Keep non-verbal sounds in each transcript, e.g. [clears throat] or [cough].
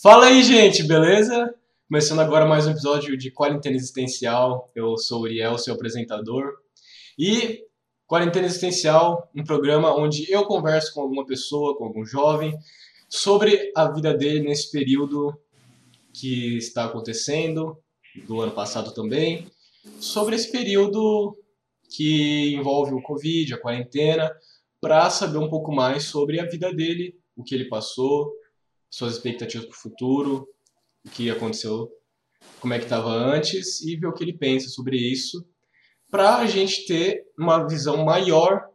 Fala aí, gente, beleza? Começando agora mais um episódio de Quarentena Existencial. Eu sou o Uriel, seu apresentador. E Quarentena Existencial, um programa onde eu converso com alguma pessoa, com algum jovem, sobre a vida dele nesse período que está acontecendo, do ano passado também, sobre esse período que envolve o Covid, a quarentena, para saber um pouco mais sobre a vida dele, o que ele passou, suas expectativas para o futuro, o que aconteceu, como é que estava antes e ver o que ele pensa sobre isso, para a gente ter uma visão maior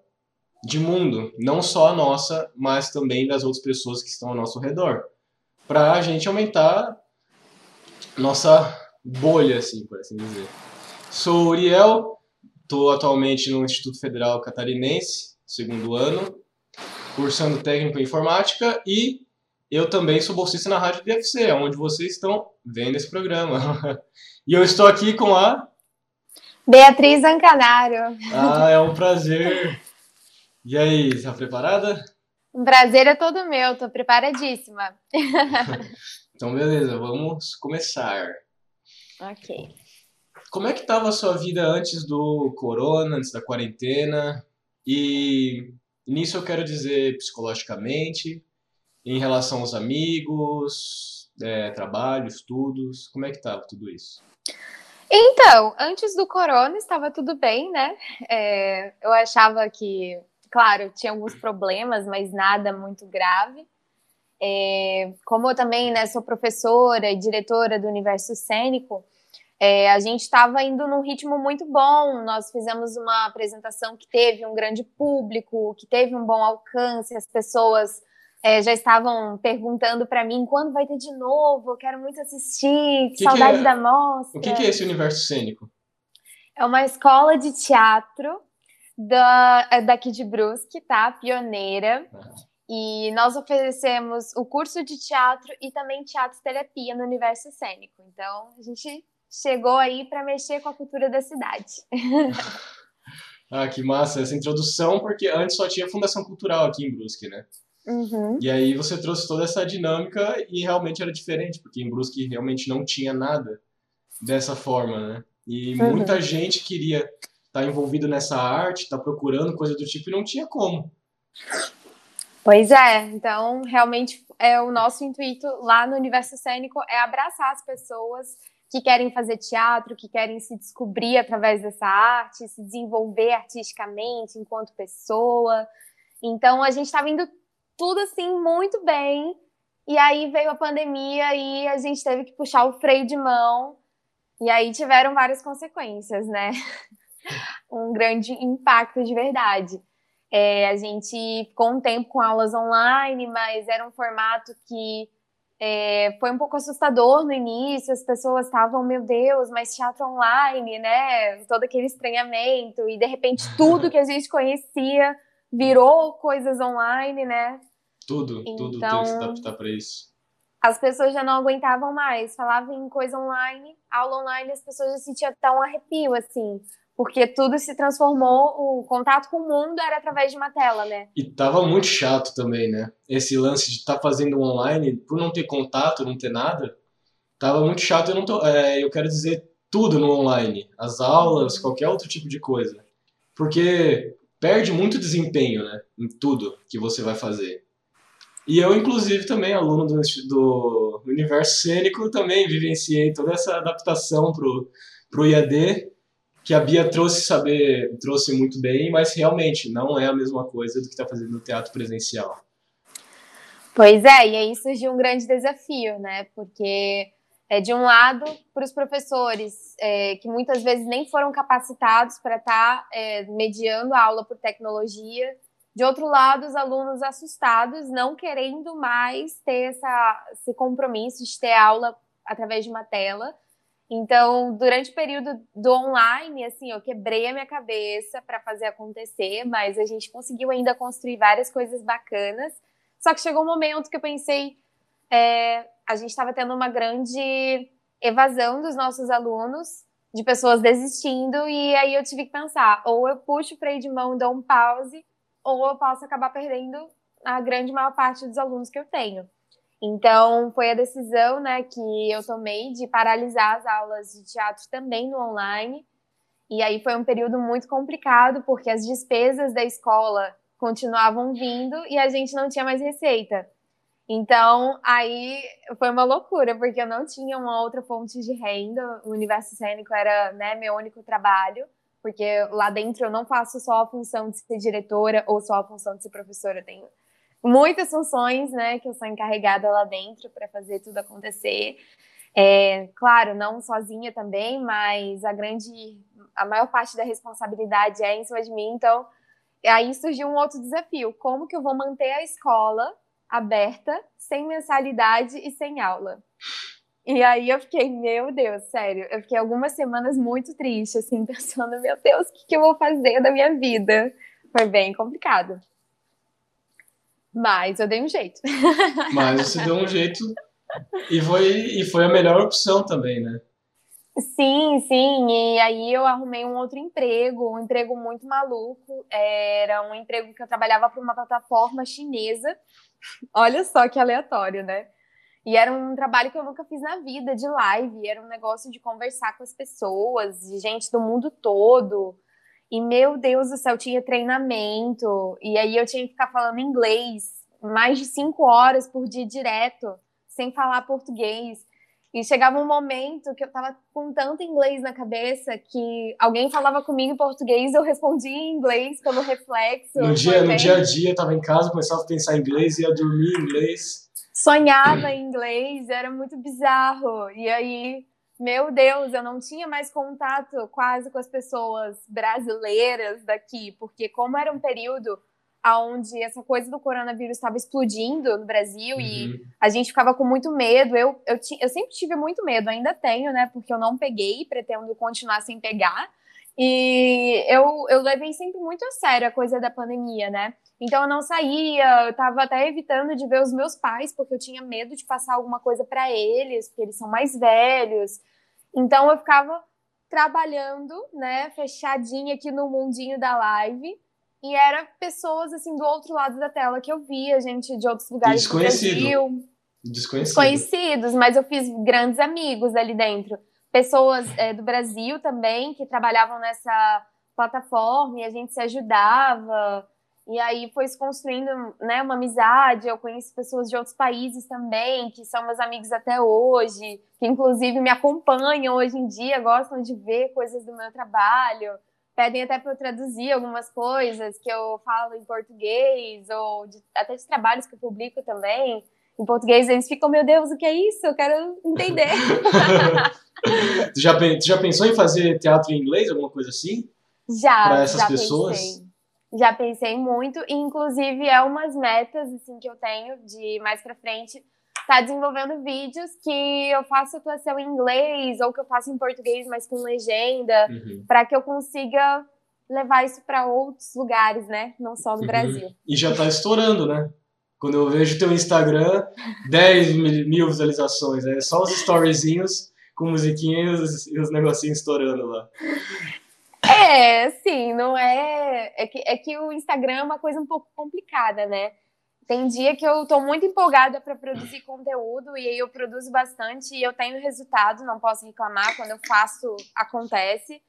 de mundo, não só a nossa, mas também das outras pessoas que estão ao nosso redor, para a gente aumentar nossa bolha, assim, por assim dizer. Sou Uriel, estou atualmente no Instituto Federal Catarinense, segundo ano, cursando técnico em informática e eu também sou bolsista na Rádio DFC, onde vocês estão vendo esse programa. [laughs] e eu estou aqui com a. Beatriz Ancanário. Ah, é um [laughs] prazer. E aí, está preparada? Um prazer é todo meu, estou preparadíssima. [laughs] então, beleza, vamos começar. Ok. Como é que estava a sua vida antes do corona, antes da quarentena? E nisso eu quero dizer psicologicamente, em relação aos amigos, é, trabalho, estudos, como é que estava tudo isso? Então, antes do corona estava tudo bem, né? É, eu achava que, claro, tinha alguns problemas, mas nada muito grave. É, como eu também né, sou professora e diretora do Universo Cênico, é, a gente estava indo num ritmo muito bom. Nós fizemos uma apresentação que teve um grande público, que teve um bom alcance, as pessoas é, já estavam perguntando para mim quando vai ter de novo, eu quero muito assistir, que saudade que é, da mostra. O que, que, é esse universo cênico? É uma escola de teatro da, é daqui de Brusque, tá? Pioneira. Ah. E nós oferecemos o curso de teatro e também teatro terapia no universo cênico. Então, a gente chegou aí para mexer com a cultura da cidade. [laughs] ah, que massa essa introdução, porque antes só tinha Fundação Cultural aqui em Brusque, né? Uhum. E aí você trouxe toda essa dinâmica e realmente era diferente, porque em Brusque realmente não tinha nada dessa forma, né? E uhum. muita gente queria estar tá envolvido nessa arte, estar tá procurando coisa do tipo e não tinha como. Pois é, então realmente é o nosso intuito lá no Universo Cênico é abraçar as pessoas que querem fazer teatro, que querem se descobrir através dessa arte, se desenvolver artisticamente enquanto pessoa. Então a gente está vindo tudo assim muito bem. E aí veio a pandemia e a gente teve que puxar o freio de mão. E aí tiveram várias consequências, né? [laughs] um grande impacto de verdade. É, a gente ficou um tempo com aulas online, mas era um formato que é, foi um pouco assustador no início. As pessoas estavam, meu Deus, mas teatro online, né? Todo aquele estranhamento. E de repente tudo que a gente conhecia virou coisas online, né? Tudo, então, tudo tem que se adaptar para isso. As pessoas já não aguentavam mais, falavam em coisa online, aula online, as pessoas já sentiam até um arrepio, assim, porque tudo se transformou, o contato com o mundo era através de uma tela, né? E tava muito chato também, né? Esse lance de estar tá fazendo online, por não ter contato, não ter nada, tava muito chato. Eu, não tô, é, eu quero dizer tudo no online, as aulas, qualquer outro tipo de coisa. Porque perde muito desempenho, né? Em tudo que você vai fazer. E eu, inclusive, também, aluno do, do universo cênico, também vivenciei toda essa adaptação pro, pro IAD, que a Bia trouxe saber, trouxe muito bem, mas realmente não é a mesma coisa do que está fazendo no teatro presencial. Pois é, e aí surgiu um grande desafio, né? Porque é, de um lado, para os professores, é, que muitas vezes nem foram capacitados para estar tá, é, mediando a aula por tecnologia. De outro lado, os alunos assustados, não querendo mais ter essa, esse compromisso de ter aula através de uma tela. Então, durante o período do online, assim, eu quebrei a minha cabeça para fazer acontecer, mas a gente conseguiu ainda construir várias coisas bacanas. Só que chegou um momento que eu pensei, é, a gente estava tendo uma grande evasão dos nossos alunos, de pessoas desistindo, e aí eu tive que pensar: ou eu puxo o freio de mão, dou um pause, ou eu posso acabar perdendo a grande maior parte dos alunos que eu tenho. Então, foi a decisão né, que eu tomei de paralisar as aulas de teatro também no online. E aí foi um período muito complicado, porque as despesas da escola continuavam vindo e a gente não tinha mais receita. Então, aí foi uma loucura, porque eu não tinha uma outra fonte de renda. O universo cênico era né, meu único trabalho, porque lá dentro eu não faço só a função de ser diretora ou só a função de ser professora. Eu tenho muitas funções, né, que eu sou encarregada lá dentro para fazer tudo acontecer. É, claro, não sozinha também, mas a grande, a maior parte da responsabilidade é em cima de mim. Então, aí surgiu um outro desafio: como que eu vou manter a escola aberta, sem mensalidade e sem aula? E aí eu fiquei, meu Deus, sério, eu fiquei algumas semanas muito triste, assim, [laughs] pensando, meu Deus, o que, que eu vou fazer da minha vida? Foi bem complicado. Mas eu dei um jeito. [laughs] Mas você deu um jeito e foi, e foi a melhor opção também, né? Sim, sim. E aí eu arrumei um outro emprego, um emprego muito maluco. Era um emprego que eu trabalhava para uma plataforma chinesa. Olha só que aleatório, né? E era um trabalho que eu nunca fiz na vida, de live. Era um negócio de conversar com as pessoas, de gente do mundo todo. E meu Deus do céu, tinha treinamento. E aí eu tinha que ficar falando inglês mais de cinco horas por dia direto, sem falar português. E chegava um momento que eu tava com tanto inglês na cabeça que alguém falava comigo em português, eu respondia em inglês pelo reflexo. No dia, no dia a dia, eu tava em casa, começava a pensar em inglês, ia dormir em inglês. Sonhava em inglês, era muito bizarro. E aí meu Deus, eu não tinha mais contato quase com as pessoas brasileiras daqui, porque como era um período onde essa coisa do coronavírus estava explodindo no Brasil uhum. e a gente ficava com muito medo. Eu, eu, eu sempre tive muito medo, ainda tenho, né? Porque eu não peguei, pretendo continuar sem pegar. E eu, eu levei sempre muito a sério a coisa da pandemia, né? Então eu não saía, eu tava até evitando de ver os meus pais, porque eu tinha medo de passar alguma coisa para eles, porque eles são mais velhos. Então eu ficava trabalhando, né, fechadinha aqui no mundinho da live. E era pessoas assim do outro lado da tela que eu via, gente de outros lugares do Brasil. Desconhecido. Desconhecidos, mas eu fiz grandes amigos ali dentro. Pessoas é, do Brasil também que trabalhavam nessa plataforma e a gente se ajudava. E aí foi se construindo né, uma amizade. Eu conheci pessoas de outros países também, que são meus amigos até hoje, que inclusive me acompanham hoje em dia, gostam de ver coisas do meu trabalho. Pedem até para eu traduzir algumas coisas que eu falo em português, ou de, até de trabalhos que eu publico também em português. Eles ficam, meu Deus, o que é isso? Eu quero entender. [laughs] tu, já, tu já pensou em fazer teatro em inglês, alguma coisa assim? Já. Para essas já pessoas? Pensei já pensei muito, e inclusive é umas metas assim que eu tenho de mais para frente tá desenvolvendo vídeos que eu faço atuação em inglês ou que eu faço em português, mas com legenda, uhum. para que eu consiga levar isso para outros lugares, né? Não só no uhum. Brasil. E já tá estourando, né? Quando eu vejo teu Instagram, 10 mil visualizações, é só os storyzinhos com musiquinhas e os negocinhos estourando lá. É, sim, não é. É que, é que o Instagram é uma coisa um pouco complicada, né? Tem dia que eu tô muito empolgada para produzir conteúdo e aí eu produzo bastante e eu tenho resultado, não posso reclamar. Quando eu faço, acontece.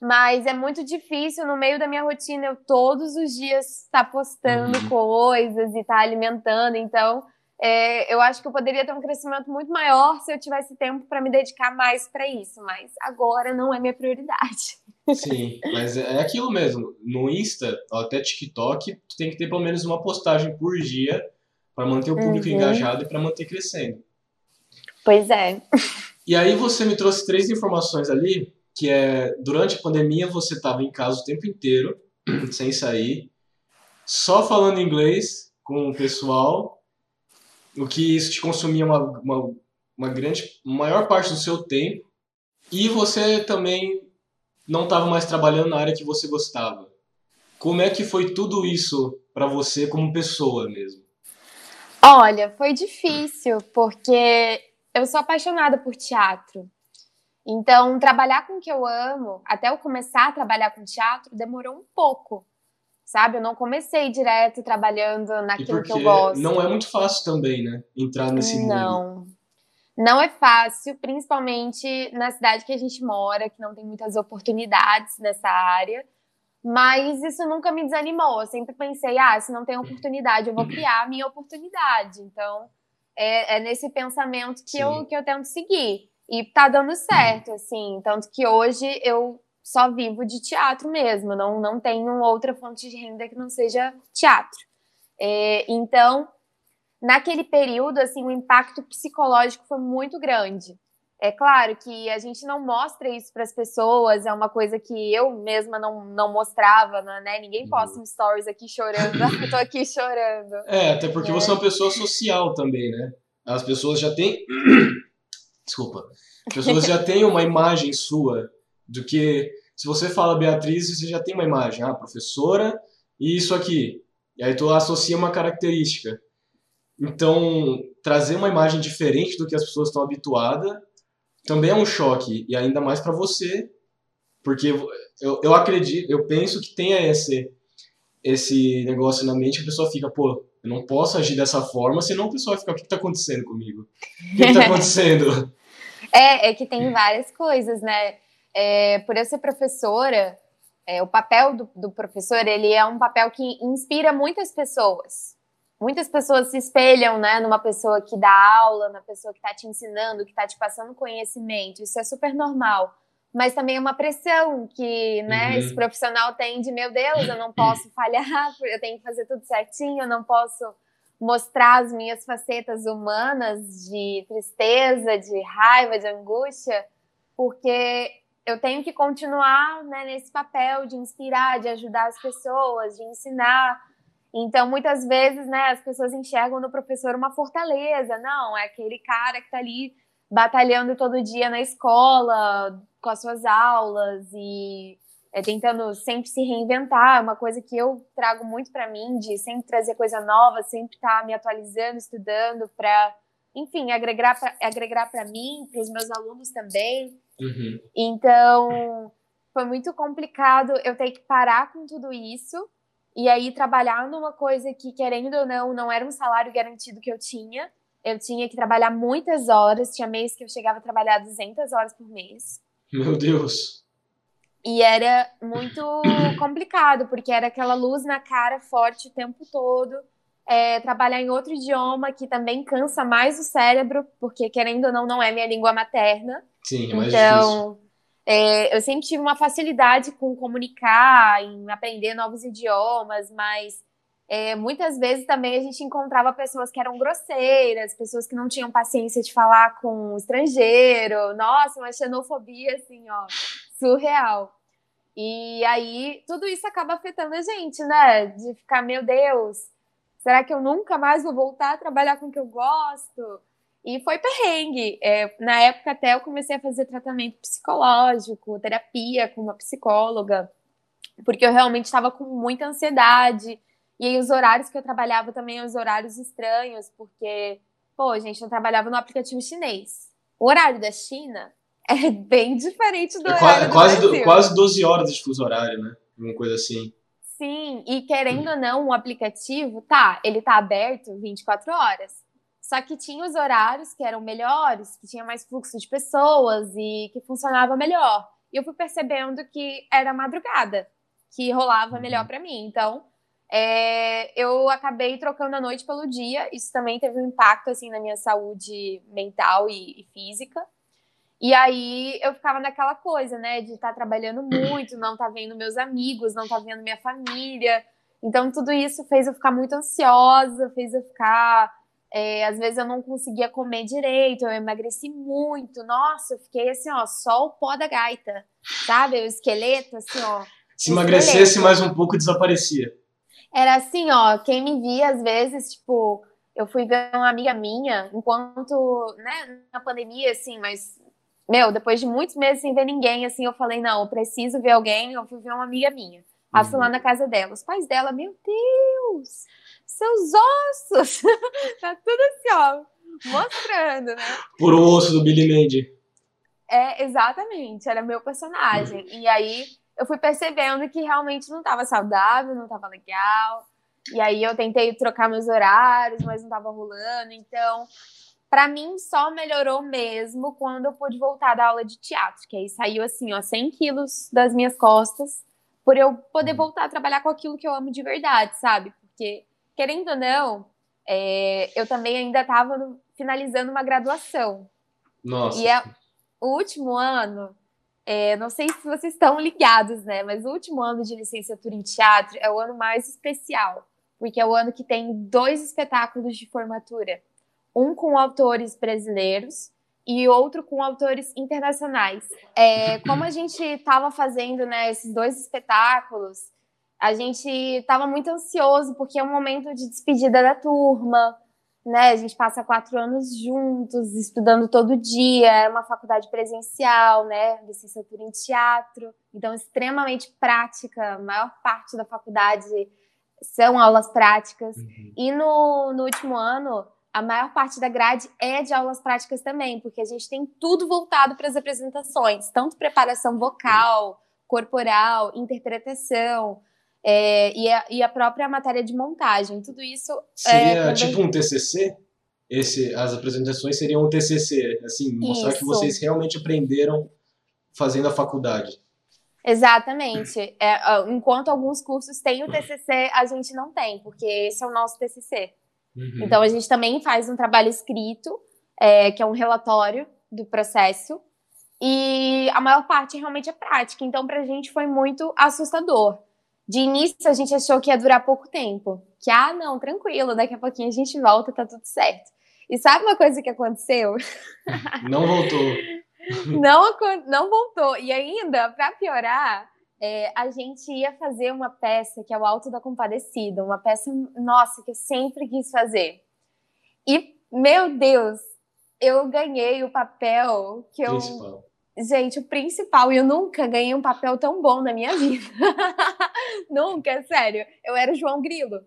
Mas é muito difícil no meio da minha rotina eu todos os dias estar tá postando uhum. coisas e estar tá alimentando. Então, é, eu acho que eu poderia ter um crescimento muito maior se eu tivesse tempo para me dedicar mais para isso. Mas agora não é minha prioridade. Sim, mas é aquilo mesmo. No Insta, até TikTok, tu tem que ter pelo menos uma postagem por dia para manter o público uhum. engajado e para manter crescendo. Pois é. E aí você me trouxe três informações ali, que é durante a pandemia você estava em casa o tempo inteiro, [clears throat] sem sair, só falando inglês com o pessoal, o que isso te consumia uma, uma, uma grande, maior parte do seu tempo, e você também não estava mais trabalhando na área que você gostava. Como é que foi tudo isso para você como pessoa mesmo? Olha, foi difícil, porque eu sou apaixonada por teatro. Então, trabalhar com o que eu amo, até eu começar a trabalhar com teatro, demorou um pouco. Sabe? Eu não comecei direto trabalhando naquilo que eu gosto. Não é muito fácil também, né? Entrar nesse mundo. Não. Não é fácil, principalmente na cidade que a gente mora, que não tem muitas oportunidades nessa área. Mas isso nunca me desanimou. Eu sempre pensei, ah, se não tem oportunidade, eu vou criar a minha oportunidade. Então, é, é nesse pensamento que eu, que eu tento seguir. E tá dando certo, assim. Tanto que hoje eu só vivo de teatro mesmo. Não, não tenho outra fonte de renda que não seja teatro. É, então, naquele período, assim, o impacto psicológico foi muito grande. É claro que a gente não mostra isso para as pessoas, é uma coisa que eu mesma não, não mostrava, né? Ninguém posta um stories aqui chorando, [laughs] eu tô aqui chorando. É, até porque é. você é uma pessoa social também, né? As pessoas já têm. [clears throat] Desculpa. As pessoas já têm uma imagem sua do que. Se você fala Beatriz, você já tem uma imagem, ah, professora e isso aqui. E aí tu associa uma característica. Então, trazer uma imagem diferente do que as pessoas estão habituadas também é um choque, e ainda mais para você, porque eu, eu acredito, eu penso que tenha esse, esse negócio na mente que a pessoa fica, pô, eu não posso agir dessa forma, senão o pessoal vai ficar, o que está acontecendo comigo? O que está [laughs] acontecendo? é, é que tem várias coisas, né? É, por eu ser professora, é, o papel do, do professor, ele é um papel que inspira muitas pessoas muitas pessoas se espelham, né, numa pessoa que dá aula, na pessoa que está te ensinando, que está te passando conhecimento. Isso é super normal. Mas também é uma pressão que, né, uhum. esse profissional tem de, meu Deus, eu não posso falhar, [laughs] eu tenho que fazer tudo certinho, eu não posso mostrar as minhas facetas humanas de tristeza, de raiva, de angústia, porque eu tenho que continuar né, nesse papel de inspirar, de ajudar as pessoas, de ensinar então, muitas vezes, né, as pessoas enxergam no professor uma fortaleza. Não, é aquele cara que está ali batalhando todo dia na escola, com as suas aulas e é, tentando sempre se reinventar. É uma coisa que eu trago muito para mim, de sempre trazer coisa nova, sempre estar tá me atualizando, estudando, para, enfim, agregar para mim, para os meus alunos também. Uhum. Então, foi muito complicado eu ter que parar com tudo isso e aí trabalhar numa coisa que, querendo ou não, não era um salário garantido que eu tinha. Eu tinha que trabalhar muitas horas, tinha mês que eu chegava a trabalhar 200 horas por mês. Meu Deus! E era muito complicado, porque era aquela luz na cara forte o tempo todo. É, trabalhar em outro idioma que também cansa mais o cérebro, porque querendo ou não, não é minha língua materna. Sim, é mais então. É, eu sempre tive uma facilidade com comunicar, em aprender novos idiomas, mas é, muitas vezes também a gente encontrava pessoas que eram grosseiras, pessoas que não tinham paciência de falar com um estrangeiro. Nossa, uma xenofobia assim, ó, surreal. E aí tudo isso acaba afetando a gente, né? De ficar, meu Deus, será que eu nunca mais vou voltar a trabalhar com o que eu gosto? E foi perrengue. É, na época até eu comecei a fazer tratamento psicológico, terapia com uma psicóloga, porque eu realmente estava com muita ansiedade. E aí os horários que eu trabalhava também os horários estranhos, porque, pô, gente, eu trabalhava no aplicativo chinês. O horário da China [laughs] é bem diferente do é horário quase, do Brasil. quase 12 horas de fuso horário, né? Uma coisa assim. Sim, e querendo ou não, o aplicativo, tá, ele tá aberto 24 horas. Só que tinha os horários que eram melhores, que tinha mais fluxo de pessoas e que funcionava melhor. E eu fui percebendo que era madrugada, que rolava melhor uhum. para mim. Então, é, eu acabei trocando a noite pelo dia. Isso também teve um impacto assim na minha saúde mental e, e física. E aí eu ficava naquela coisa, né, de estar tá trabalhando muito, não tá vendo meus amigos, não tá vendo minha família. Então tudo isso fez eu ficar muito ansiosa, fez eu ficar é, às vezes eu não conseguia comer direito, eu emagreci muito. Nossa, eu fiquei assim, ó, só o pó da gaita, sabe? O esqueleto, assim, ó. Se emagrecesse mais um pouco, desaparecia. Era assim, ó, quem me via às vezes, tipo, eu fui ver uma amiga minha, enquanto, né, na pandemia, assim, mas, meu, depois de muitos meses sem ver ninguém, assim, eu falei, não, eu preciso ver alguém, eu fui ver uma amiga minha. Aí fui lá uhum. na casa dela. Os pais dela, meu Deus! seus ossos. [laughs] tá tudo assim, ó, mostrando, né? Por um osso do Billy Mandy. É, exatamente, era meu personagem. E aí eu fui percebendo que realmente não estava saudável, não estava legal. E aí eu tentei trocar meus horários, mas não estava rolando. Então, para mim, só melhorou mesmo quando eu pude voltar da aula de teatro, que aí saiu assim, ó, 100 quilos das minhas costas, por eu poder uhum. voltar a trabalhar com aquilo que eu amo de verdade, sabe? Porque, querendo ou não, é, eu também ainda estava finalizando uma graduação. Nossa. E é o último ano, é, não sei se vocês estão ligados, né? Mas o último ano de licenciatura em teatro é o ano mais especial, porque é o ano que tem dois espetáculos de formatura. Um com autores brasileiros e outro com autores internacionais. É, como a gente estava fazendo né, esses dois espetáculos, a gente estava muito ansioso, porque é um momento de despedida da turma, né? A gente passa quatro anos juntos, estudando todo dia, é uma faculdade presencial, né? Licenciatura em teatro, então extremamente prática, a maior parte da faculdade são aulas práticas. Uhum. E no, no último ano, a maior parte da grade é de aulas práticas também, porque a gente tem tudo voltado para as apresentações, tanto preparação vocal, corporal, interpretação. É, e, a, e, a, própria matéria de montagem. Tudo isso. Seria é, tipo um TCC? Esse, as apresentações seriam um TCC, assim, mostrar isso. que vocês realmente aprenderam fazendo a faculdade. Exatamente. É, enquanto alguns cursos têm o TCC, a gente não tem, porque esse é o nosso TCC. Uhum. Então, a gente também faz um trabalho escrito, é, que é um relatório do processo, e a maior parte realmente é prática. Então, para a gente foi muito assustador de início a gente achou que ia durar pouco tempo. Que, ah, não, tranquilo, daqui a pouquinho a gente volta, tá tudo certo. E sabe uma coisa que aconteceu? Não voltou. [laughs] não, não voltou. E ainda, para piorar, é, a gente ia fazer uma peça que é o Alto da Compadecida, uma peça, nossa, que eu sempre quis fazer. E, meu Deus, eu ganhei o papel que eu. Principal. Gente, o principal, eu nunca ganhei um papel tão bom na minha vida. [laughs] nunca, sério. Eu era o João Grilo.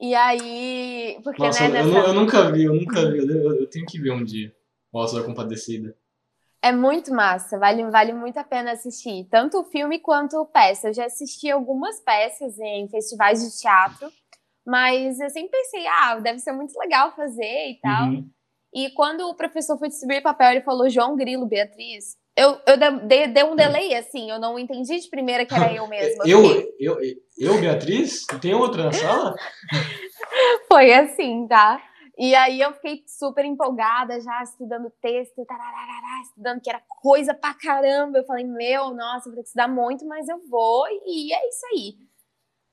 E aí. Porque, Nossa, né, eu, nessa... eu, nunca vi, eu nunca vi. Eu, eu tenho que ver um dia. O Alto da Compadecida. É muito massa, vale, vale muito a pena assistir. Tanto o filme quanto peça. Eu já assisti algumas peças em festivais de teatro, mas eu sempre pensei, ah, deve ser muito legal fazer e tal. Uhum. E quando o professor foi distribuir papel, ele falou João Grilo, Beatriz. Eu, eu dei, dei um delay, assim, eu não entendi de primeira que era eu mesma. eu, eu, eu, Beatriz? Tem outra na sala? [laughs] foi assim, tá? E aí eu fiquei super empolgada, já estudando texto, tararara, estudando que era coisa pra caramba. Eu falei, meu, nossa, vou ter que estudar muito, mas eu vou, e é isso aí.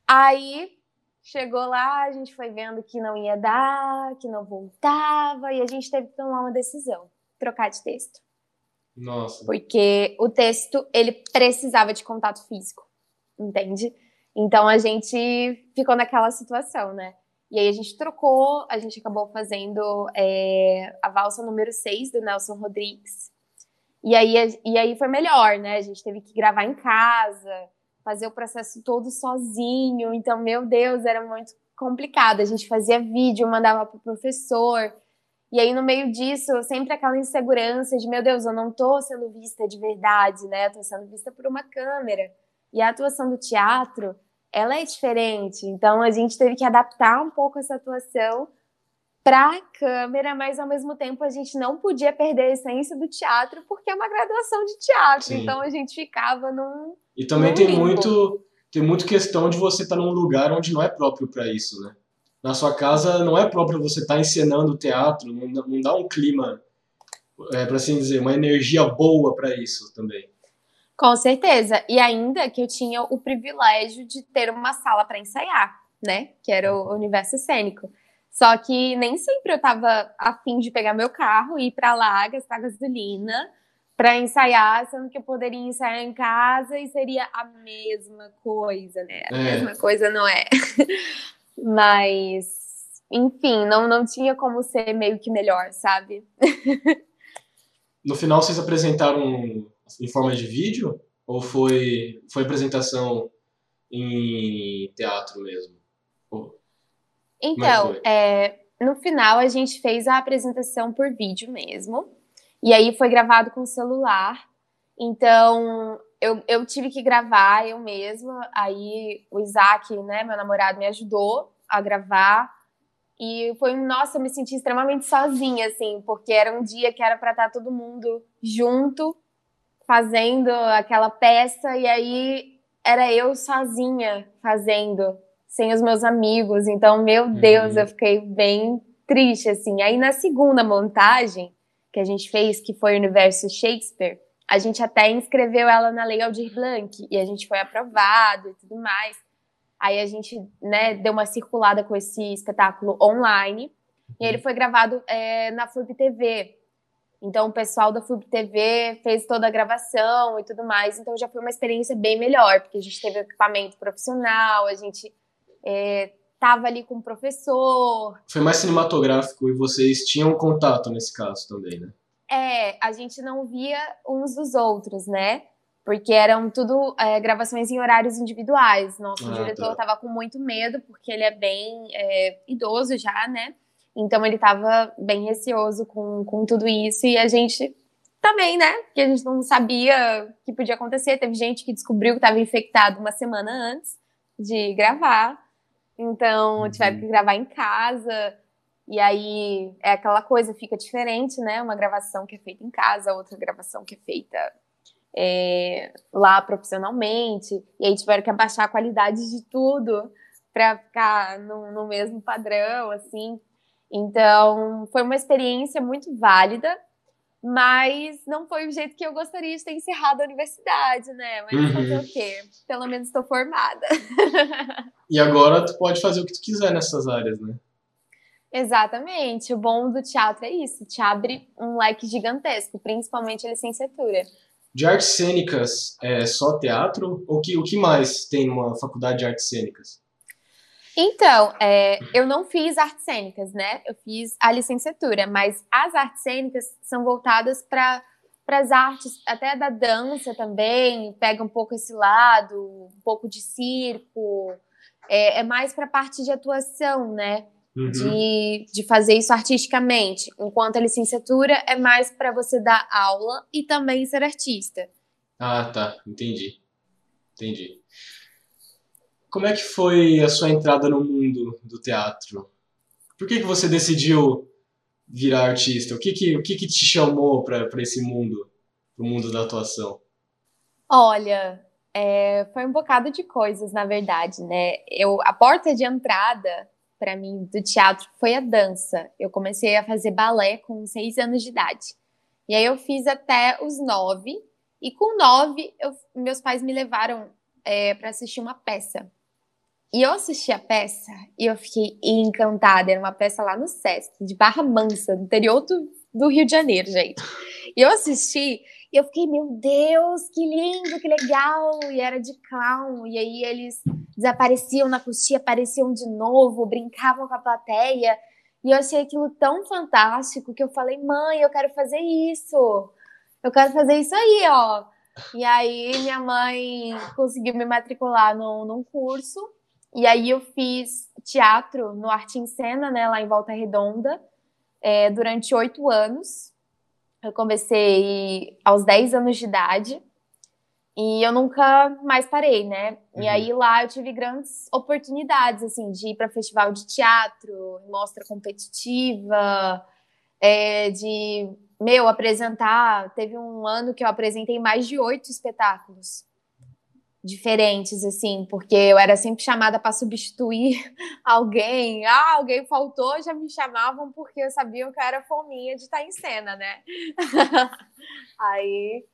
Aí Chegou lá, a gente foi vendo que não ia dar, que não voltava, e a gente teve que tomar uma decisão: trocar de texto. Nossa. Porque o texto, ele precisava de contato físico, entende? Então a gente ficou naquela situação, né? E aí a gente trocou, a gente acabou fazendo é, a valsa número 6 do Nelson Rodrigues. E aí, e aí foi melhor, né? A gente teve que gravar em casa, fazer o processo todo sozinho. Então, meu Deus, era muito complicado. A gente fazia vídeo, mandava para o professor. E aí, no meio disso, sempre aquela insegurança de, meu Deus, eu não estou sendo vista de verdade, né? Eu tô sendo vista por uma câmera. E a atuação do teatro, ela é diferente. Então, a gente teve que adaptar um pouco essa atuação para a câmera, mas ao mesmo tempo a gente não podia perder a essência do teatro, porque é uma graduação de teatro. Sim. Então, a gente ficava num e também tem muito, tem muito questão de você estar tá num lugar onde não é próprio para isso, né? Na sua casa não é próprio você estar tá encenando teatro, não, não dá um clima, é, para assim dizer, uma energia boa para isso também. Com certeza. E ainda que eu tinha o privilégio de ter uma sala para ensaiar, né? Que era o universo cênico. Só que nem sempre eu estava afim de pegar meu carro e ir para lá, gastar gasolina para ensaiar, sendo que eu poderia ensaiar em casa e seria a mesma coisa, né? A é. mesma coisa não é. [laughs] Mas, enfim, não, não tinha como ser meio que melhor, sabe? [laughs] no final, vocês apresentaram em forma de vídeo? Ou foi, foi apresentação em teatro mesmo? Então, é, no final a gente fez a apresentação por vídeo mesmo. E aí foi gravado com celular. Então, eu, eu tive que gravar eu mesma. Aí o Isaac, né, meu namorado, me ajudou a gravar. E foi, nossa, eu me senti extremamente sozinha, assim, porque era um dia que era para estar tá todo mundo junto, fazendo aquela peça, e aí era eu sozinha fazendo, sem os meus amigos. Então, meu Deus, uhum. eu fiquei bem triste, assim. Aí na segunda montagem que a gente fez, que foi o Universo Shakespeare, a gente até inscreveu ela na Lei Aldir Blanc, e a gente foi aprovado e tudo mais. Aí a gente né, deu uma circulada com esse espetáculo online. E ele foi gravado é, na FURB TV. Então o pessoal da FURB TV fez toda a gravação e tudo mais. Então já foi uma experiência bem melhor, porque a gente teve equipamento profissional, a gente estava é, ali com o professor. Foi mais cinematográfico e vocês tinham contato nesse caso também, né? É, a gente não via uns dos outros, né? porque eram tudo é, gravações em horários individuais. Nosso ah, diretor estava tá. com muito medo, porque ele é bem é, idoso já, né? Então ele estava bem receoso com, com tudo isso e a gente também, né? Porque a gente não sabia o que podia acontecer. Teve gente que descobriu que estava infectado uma semana antes de gravar. Então uhum. tiveram que gravar em casa. E aí é aquela coisa, fica diferente, né? Uma gravação que é feita em casa, outra gravação que é feita é, lá profissionalmente, e aí tiveram que abaixar a qualidade de tudo para ficar no, no, mesmo padrão, assim. Então, foi uma experiência muito válida, mas não foi o jeito que eu gostaria de ter encerrado a universidade, né? Mas uhum. fazer o quê? Pelo menos estou formada. [laughs] e agora tu pode fazer o que tu quiser nessas áreas, né? Exatamente. O bom do teatro é isso, te abre um leque gigantesco, principalmente a licenciatura. De artes cênicas é só teatro? Ou que, o que mais tem numa faculdade de artes cênicas? Então, é, eu não fiz artes cênicas, né? Eu fiz a licenciatura, mas as artes cênicas são voltadas para as artes, até da dança também, pega um pouco esse lado, um pouco de circo, é, é mais para a parte de atuação, né? uhum. de, de fazer isso artisticamente, enquanto a licenciatura é mais para você dar aula e também ser artista. Ah, tá, entendi. Entendi. Como é que foi a sua entrada no mundo do teatro? Por que, que você decidiu virar artista? O que, que, o que, que te chamou para esse mundo, o mundo da atuação? Olha, é, foi um bocado de coisas, na verdade, né? Eu, a porta de entrada para mim do teatro foi a dança. Eu comecei a fazer balé com seis anos de idade. E aí eu fiz até os nove. E com nove, eu, meus pais me levaram é, para assistir uma peça. E eu assisti a peça e eu fiquei encantada. Era uma peça lá no Sesc, de Barra Mansa, no interior do, do Rio de Janeiro, gente. E eu assisti e eu fiquei, meu Deus, que lindo, que legal. E era de clown. E aí eles desapareciam na coxinha, apareciam de novo, brincavam com a plateia. E eu achei aquilo tão fantástico que eu falei, mãe, eu quero fazer isso. Eu quero fazer isso aí, ó. E aí minha mãe conseguiu me matricular no, num curso. E aí eu fiz teatro no Arte em Cena, né, lá em Volta Redonda, é, durante oito anos. Eu comecei aos 10 anos de idade e eu nunca mais parei, né? Uhum. E aí lá eu tive grandes oportunidades, assim, de ir para festival de teatro, mostra competitiva, é, de, meu, apresentar. Teve um ano que eu apresentei mais de oito espetáculos diferentes, assim, porque eu era sempre chamada para substituir [laughs] alguém. Ah, alguém faltou, já me chamavam porque sabiam que eu era fominha de estar em cena, né? [laughs] aí,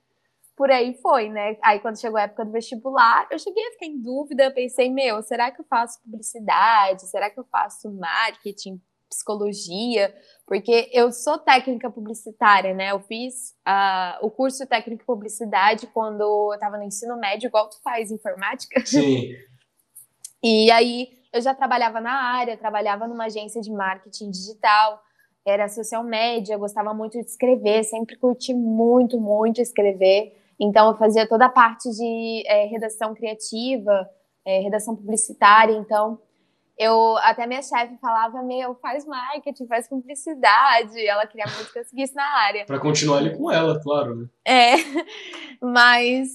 por aí foi, né? Aí, quando chegou a época do vestibular, eu cheguei a ficar em dúvida, pensei, meu, será que eu faço publicidade? Será que eu faço marketing? Psicologia, porque eu sou técnica publicitária, né? Eu fiz uh, o curso técnico publicidade quando eu estava no ensino médio, igual tu faz informática. [laughs] Sim. e aí eu já trabalhava na área, trabalhava numa agência de marketing digital, era social média, gostava muito de escrever, sempre curti muito, muito escrever. Então eu fazia toda a parte de é, redação criativa, é, redação publicitária, então eu até minha chefe falava, meu, faz marketing, faz publicidade. Ela queria muito que eu seguisse na área. Para continuar ali com ela, claro, né? É, [laughs] mas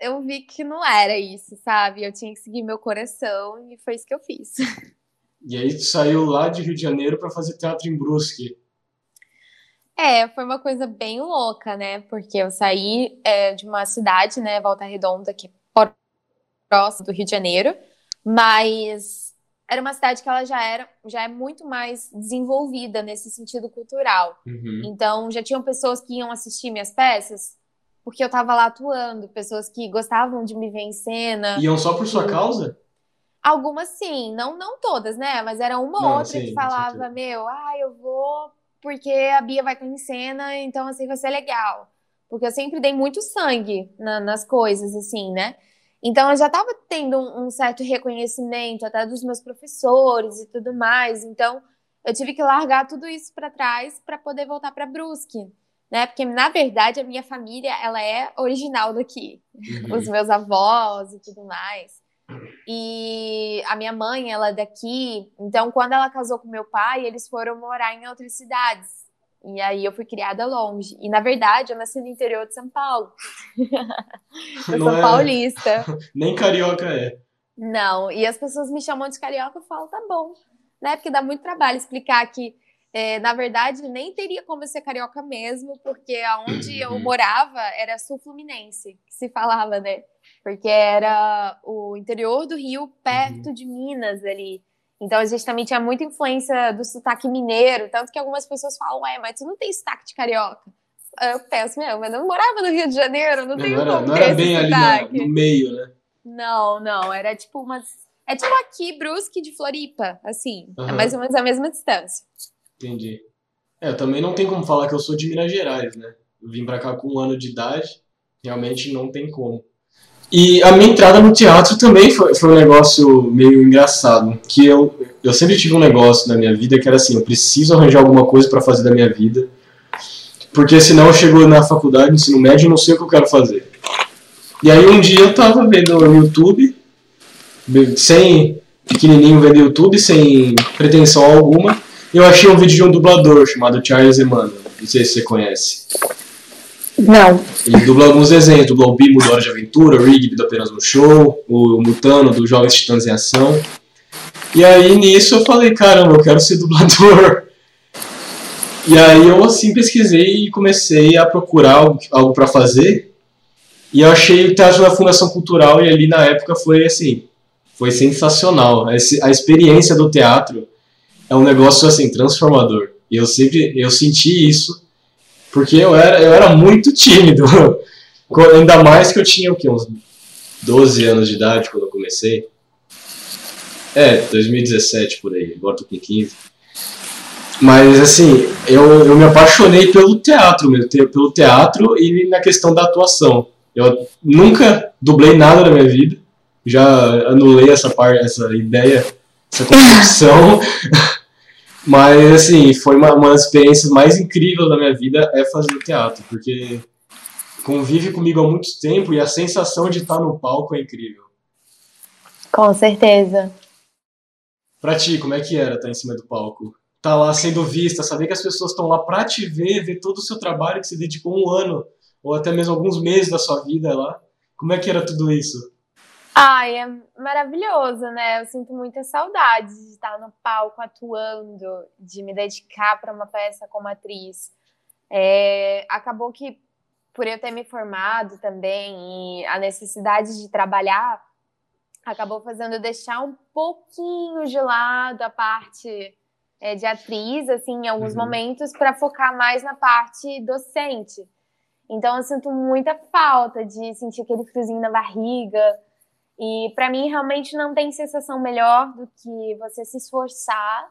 eu vi que não era isso, sabe? Eu tinha que seguir meu coração e foi isso que eu fiz. E aí tu saiu lá de Rio de Janeiro para fazer teatro em Brusque. É, foi uma coisa bem louca, né? Porque eu saí é, de uma cidade, né, Volta Redonda, que é próximo do Rio de Janeiro, mas era uma cidade que ela já era, já é muito mais desenvolvida nesse sentido cultural. Uhum. Então, já tinham pessoas que iam assistir minhas peças, porque eu estava lá atuando, pessoas que gostavam de me ver em cena. Iam só por sua causa? Algumas sim, não, não todas, né? Mas era uma Não, outra sim, que falava, meu, ah, eu vou porque a Bia vai estar em cena, então assim vai ser legal. Porque eu sempre dei muito sangue na- nas coisas, assim, né? Então eu já estava tendo um, um certo reconhecimento até dos meus professores e tudo mais. Então eu tive que largar tudo isso para trás para poder voltar para Brusque, né? Porque na verdade a minha família ela é original daqui Uhum. os meus avós e tudo mais. E a minha mãe, ela é daqui, então quando ela casou com meu pai, eles foram morar em outras cidades. E aí eu fui criada longe. E na verdade, eu nasci no interior de São Paulo. [laughs] eu sou é- paulista. [laughs] Nem carioca é. Não, e as pessoas me chamam de carioca, eu falo, tá bom. Né? Porque dá muito trabalho explicar que, é, na verdade, nem teria como eu ser carioca mesmo, porque aonde eu Uhum. morava era sul-fluminense, que se falava, né? Porque era o interior do Rio, perto de Minas ali. Então a gente também tinha muita influência do sotaque mineiro, tanto que algumas pessoas falam, ué, mas tu não tem sotaque de carioca. Eu penso, meu, mas eu não morava no Rio de Janeiro, não tenho Não era, como não era bem ali na- sotaque. no meio, né? Não, não, era tipo umas. É tipo aqui, Brusque de Floripa, assim. É Aham. mais ou menos a mesma distância. Entendi. É, também não tem como falar que eu sou de Minas Gerais, né? Eu vim pra cá com um ano de idade, realmente não tem como. E a minha entrada no teatro também foi, foi um negócio meio engraçado, que eu, eu sempre tive um negócio na minha vida que era assim, eu preciso arranjar alguma coisa pra fazer da minha vida, porque senão eu chego na faculdade, no ensino médio, e não sei o que eu quero fazer. E aí um dia eu tava vendo no YouTube, sem pequenininho vendo YouTube, sem pretensão alguma, eu achei um vídeo de um dublador chamado Charles Emmanuel. Não sei se você conhece. Não. Ele dubla alguns desenhos, dubla o Bimo do Hora de Aventura, o Rigby do Apenas um Show, o Mutano do Jovens Titãs em Ação. E aí nisso eu falei, caramba, eu quero ser dublador. E aí eu assim pesquisei e comecei a procurar algo, algo para fazer. E eu achei o Teatro da Fundação Cultural e ali na época foi assim, foi sensacional. A experiência do teatro é um negócio assim transformador. E eu sempre eu senti isso porque eu era eu era muito tímido. [laughs] Ainda mais que eu tinha o quê? uns 12 anos de idade quando eu comecei. É, 2017 por aí, agora tô com 15. Mas assim, eu, eu me apaixonei pelo teatro mesmo, pelo teatro e na questão da atuação. Eu nunca dublei nada na minha vida, já anulei essa parte, essa ideia, essa concepção. [laughs] Mas assim, foi uma, uma das experiências mais incríveis da minha vida é fazer o teatro, porque convive comigo há muito tempo e a sensação de estar no palco é incrível. Com certeza. Pra ti, como é que era estar em cima do palco? Tá lá sendo vista, saber que as pessoas estão lá pra te ver, ver todo o seu trabalho que você dedicou um ano, ou até mesmo alguns meses da sua vida lá. Como é que era tudo isso? Ai, é maravilhoso, né? Eu sinto muita saudade de estar no palco atuando, de me dedicar para uma peça como atriz. É, acabou que, por eu ter me formado também e a necessidade de trabalhar, acabou fazendo eu deixar um pouquinho de lado a parte é, de atriz, assim, em alguns Uhum. momentos, para focar mais na parte docente. Então, eu sinto muita falta de sentir aquele friozinho na barriga. E para mim realmente não tem sensação melhor do que você se esforçar,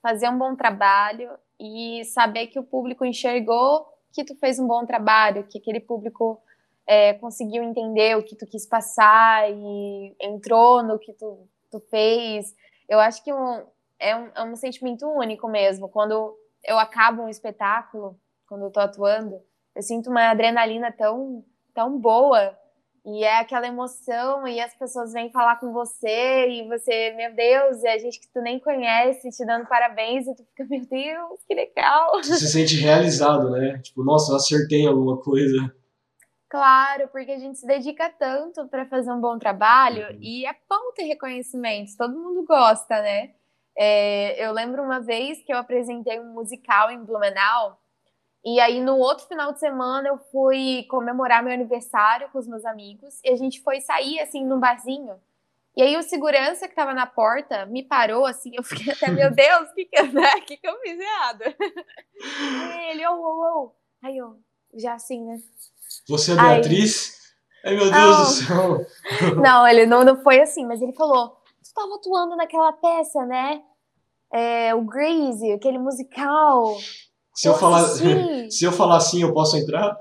fazer um bom trabalho e saber que o público enxergou que tu fez um bom trabalho, que aquele público é, conseguiu entender o que tu quis passar e entrou no que tu, tu fez. Eu acho que um, é, um, é um sentimento único mesmo. Quando eu acabo um espetáculo, quando eu tô atuando, eu sinto uma adrenalina tão, tão boa e é aquela emoção, e as pessoas vêm falar com você, e você, meu Deus, é gente que tu nem conhece te dando parabéns, e tu fica, [laughs] meu Deus, que legal. Você se sente realizado, né? Tipo, nossa, eu acertei alguma coisa. Claro, porque a gente se dedica tanto para fazer um bom trabalho uhum. e é bom ter reconhecimentos, todo mundo gosta, né? É, eu lembro uma vez que eu apresentei um musical em Blumenau e aí no outro final de semana eu fui comemorar meu aniversário com os meus amigos e a gente foi sair assim num barzinho. E aí o segurança que estava na porta me parou assim, eu fiquei até, meu [laughs] Deus, o que que, né? que que eu fiz errado? [laughs] E ele, ô, ô, ô. Aí eu, já assim, né? Você é Beatriz? Ai, meu Deus não. do céu. [laughs] Não, ele não, não foi assim, mas ele falou: tu estava atuando naquela peça, né? É, o Greasy, aquele musical. [laughs] Se eu, falar, se eu falar assim, eu posso entrar?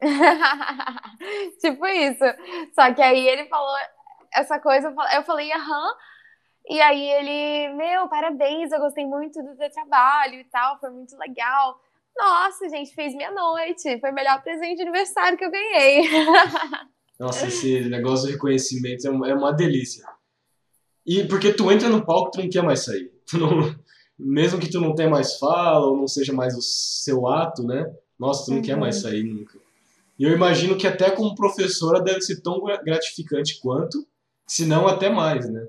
[laughs] tipo isso. Só que aí ele falou essa coisa, eu falei, aham. E aí ele, meu, parabéns, eu gostei muito do teu trabalho e tal, foi muito legal. Nossa, gente, fez minha noite. Foi o melhor presente de aniversário que eu ganhei. [laughs] Nossa, esse negócio de reconhecimento é, é uma delícia. E porque tu entra no palco, tu não quer mais sair. Não, mesmo que tu não tenha mais fala ou não seja mais o seu ato, né? Nossa, tu não uhum. quer mais uhum. sair nunca. E eu imagino que até como professora deve ser tão gratificante quanto, se não até mais, né?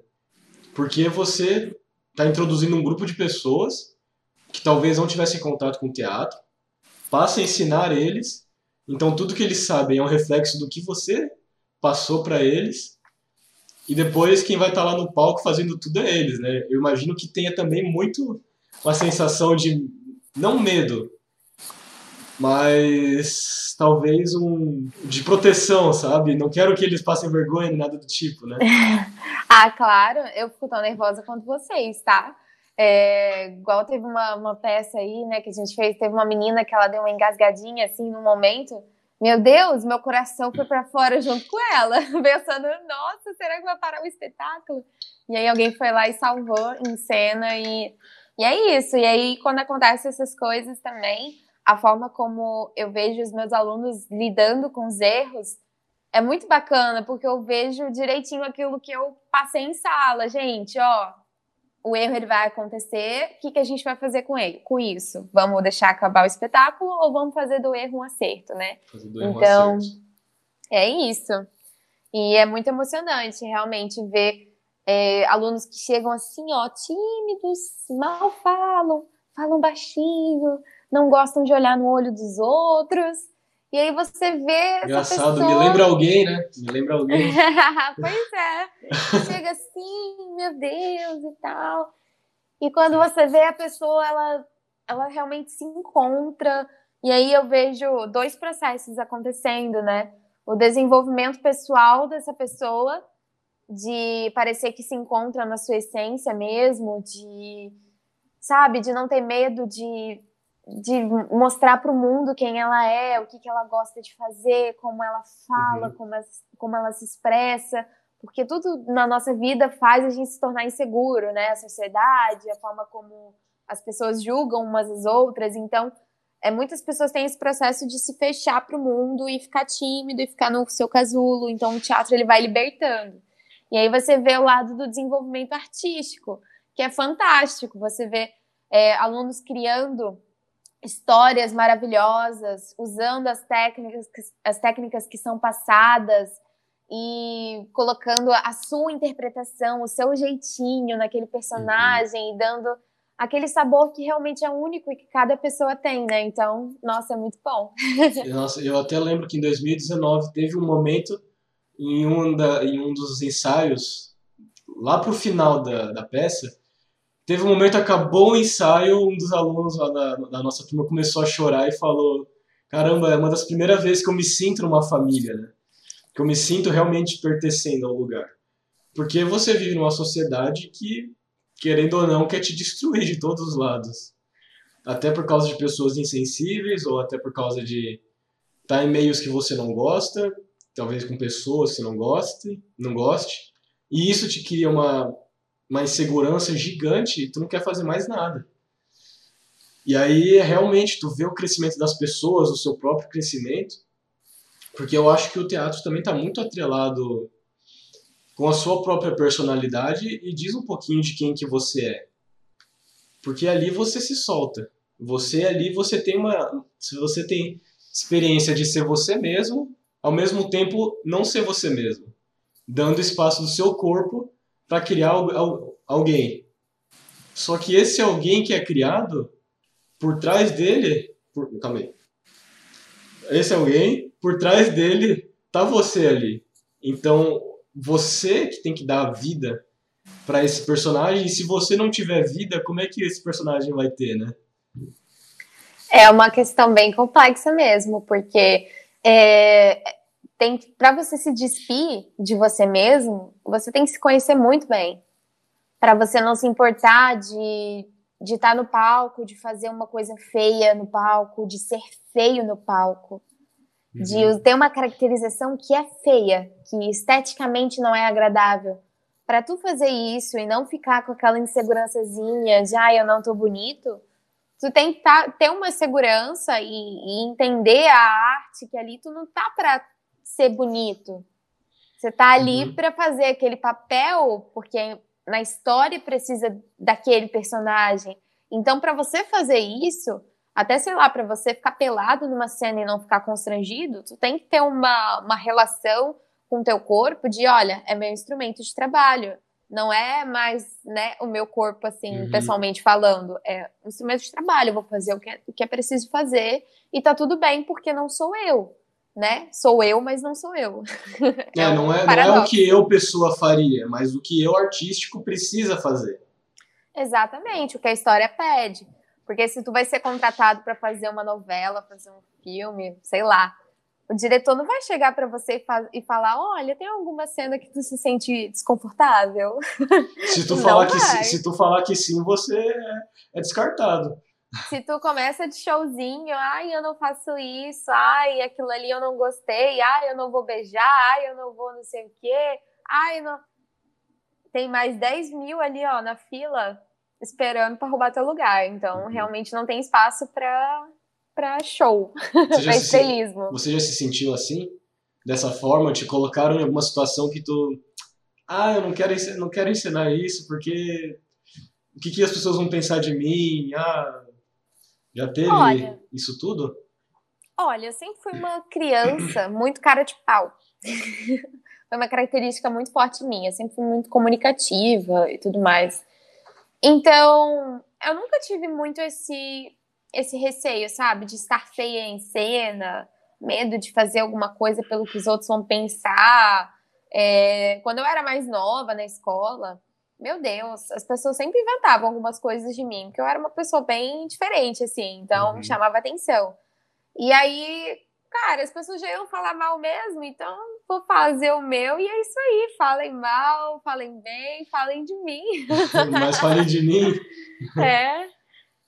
Porque você está introduzindo um grupo de pessoas que talvez não tivessem contato com o teatro, passa a ensinar eles. Então tudo que eles sabem é um reflexo do que você passou para eles. E depois quem vai estar tá lá no palco fazendo tudo é eles, né? Eu imagino que tenha também muito uma sensação de não medo, mas talvez um de proteção, sabe? Não quero que eles passem vergonha nem nada do tipo, né? [laughs] ah, claro, eu fico tão nervosa quanto vocês, tá? É, igual teve uma, uma peça aí, né, que a gente fez, teve uma menina que ela deu uma engasgadinha assim no momento. Meu Deus, meu coração foi para fora junto com ela, [laughs] pensando, nossa, será que vai parar o espetáculo? E aí alguém foi lá e salvou em cena e, e é isso. E aí quando acontecem essas coisas também, a forma como eu vejo os meus alunos lidando com os erros é muito bacana, porque eu vejo direitinho aquilo que eu passei em sala, gente, ó, o erro ele vai acontecer, o que, que a gente vai fazer com ele? Com isso? Vamos deixar acabar o espetáculo ou vamos fazer do erro um acerto, né? Fazer do erro então, um acerto. é isso. E é muito emocionante realmente ver é, alunos que chegam assim, ó, tímidos, mal falam, falam baixinho, não gostam de olhar no olho dos outros. E aí você vê. Engraçado, pessoa... me lembra alguém, né? Me lembra alguém. [laughs] pois é. Chega assim, meu Deus e tal. E quando você vê a pessoa, ela, ela realmente se encontra. E aí eu vejo dois processos acontecendo, né? O desenvolvimento pessoal dessa pessoa, de parecer que se encontra na sua essência mesmo, de, sabe, de não ter medo de de mostrar para o mundo quem ela é, o que, que ela gosta de fazer, como ela fala, uhum. como, ela, como ela se expressa, porque tudo na nossa vida faz a gente se tornar inseguro, né? A sociedade, a forma como as pessoas julgam umas às outras. Então, é, muitas pessoas têm esse processo de se fechar para o mundo e ficar tímido e ficar no seu casulo. Então, o teatro ele vai libertando. E aí você vê o lado do desenvolvimento artístico, que é fantástico. Você vê é, alunos criando histórias maravilhosas, usando as técnicas, as técnicas que são passadas e colocando a sua interpretação, o seu jeitinho naquele personagem uhum. e dando aquele sabor que realmente é único e que cada pessoa tem, né? Então, nossa, é muito bom. nossa, eu até lembro que em 2019 teve um momento em um, da, em um dos ensaios, lá pro final da, da peça, Teve um momento, acabou o ensaio, um dos alunos lá da, da nossa turma começou a chorar e falou: Caramba, é uma das primeiras vezes que eu me sinto numa família, né? Que eu me sinto realmente pertencendo ao lugar. Porque você vive numa sociedade que, querendo ou não, quer te destruir de todos os lados. Até por causa de pessoas insensíveis, ou até por causa de estar tá em meios que você não gosta, talvez com pessoas que não goste, não goste. E isso te cria uma uma insegurança gigante e tu não quer fazer mais nada. E aí, realmente, tu vê o crescimento das pessoas, o seu próprio crescimento, porque eu acho que o teatro também está muito atrelado com a sua própria personalidade e diz um pouquinho de quem que você é. Porque ali você se solta. Você ali, você tem uma... Você tem experiência de ser você mesmo, ao mesmo tempo não ser você mesmo, dando espaço do seu corpo para criar alguém. Só que esse alguém que é criado, por trás dele, por, calma aí. Esse alguém, por trás dele, tá você ali. Então, você que tem que dar a vida para esse personagem, e se você não tiver vida, como é que esse personagem vai ter, né? É uma questão bem complexa mesmo, porque é, tem para você se despir de você mesmo, você tem que se conhecer muito bem, para você não se importar de de estar tá no palco, de fazer uma coisa feia no palco, de ser feio no palco, uhum. de ter uma caracterização que é feia, que esteticamente não é agradável. Para tu fazer isso e não ficar com aquela insegurançazinha de, ah, eu não tô bonito, tu tem que tá, ter uma segurança e, e, entender a arte que ali tu não tá para ser bonito. Você tá ali uhum. para fazer aquele papel, porque na história precisa daquele personagem. Então, para você fazer isso, até sei lá, para você ficar pelado numa cena e não ficar constrangido, tu tem que ter uma, uma relação com o teu corpo de, olha, é meu instrumento de trabalho. Não é mais, né, o meu corpo, assim, uhum. pessoalmente falando. É um instrumento de trabalho, vou fazer o que, é, o que é preciso fazer e tá tudo bem, porque não sou eu né? Sou eu, mas não sou eu. É, é não, é, não é o que eu, pessoa, faria, mas o que eu, artístico, precisa fazer. Exatamente, o que a história pede. Porque se tu vai ser contratado para fazer uma novela, fazer um filme, sei lá, o diretor não vai chegar para você e, e, falar: olha, tem alguma cena que tu se sente desconfortável? Se tu, [laughs] falar que, se tu falar que sim, você é, é descartado. Se tu começa de showzinho, ai, eu não faço isso, ai, aquilo ali eu não gostei, ai, eu não vou beijar, ai, eu não vou não sei o quê, ai, não. Tem mais 10 mil ali, ó, na fila, esperando para roubar teu lugar. Então, uhum. realmente não tem espaço para para show, [laughs] para estrelismo. Você já se sentiu assim? Dessa forma? Te colocaram em alguma situação que tu. Ah, eu não quero, não quero ensinar isso porque. O que, que as pessoas vão pensar de mim? Ah, já teve olha, isso tudo? Olha, eu sempre fui uma criança [clears throat] muito cara de pau. [laughs] Foi uma característica muito forte minha. Eu sempre fui muito comunicativa e tudo mais. Então, eu nunca tive muito esse, esse receio, sabe? De estar feia em cena, medo de fazer alguma coisa pelo que os outros vão pensar. É, quando eu era mais nova na escola, meu Deus, as pessoas sempre inventavam algumas coisas de mim, porque eu era uma pessoa bem diferente, assim, então uhum. chamava atenção. E aí, cara, as pessoas já iam falar mal mesmo, então vou fazer o meu e é isso aí. Falem mal, falem bem, falem de mim. [laughs] Mas falem de mim. [laughs] É,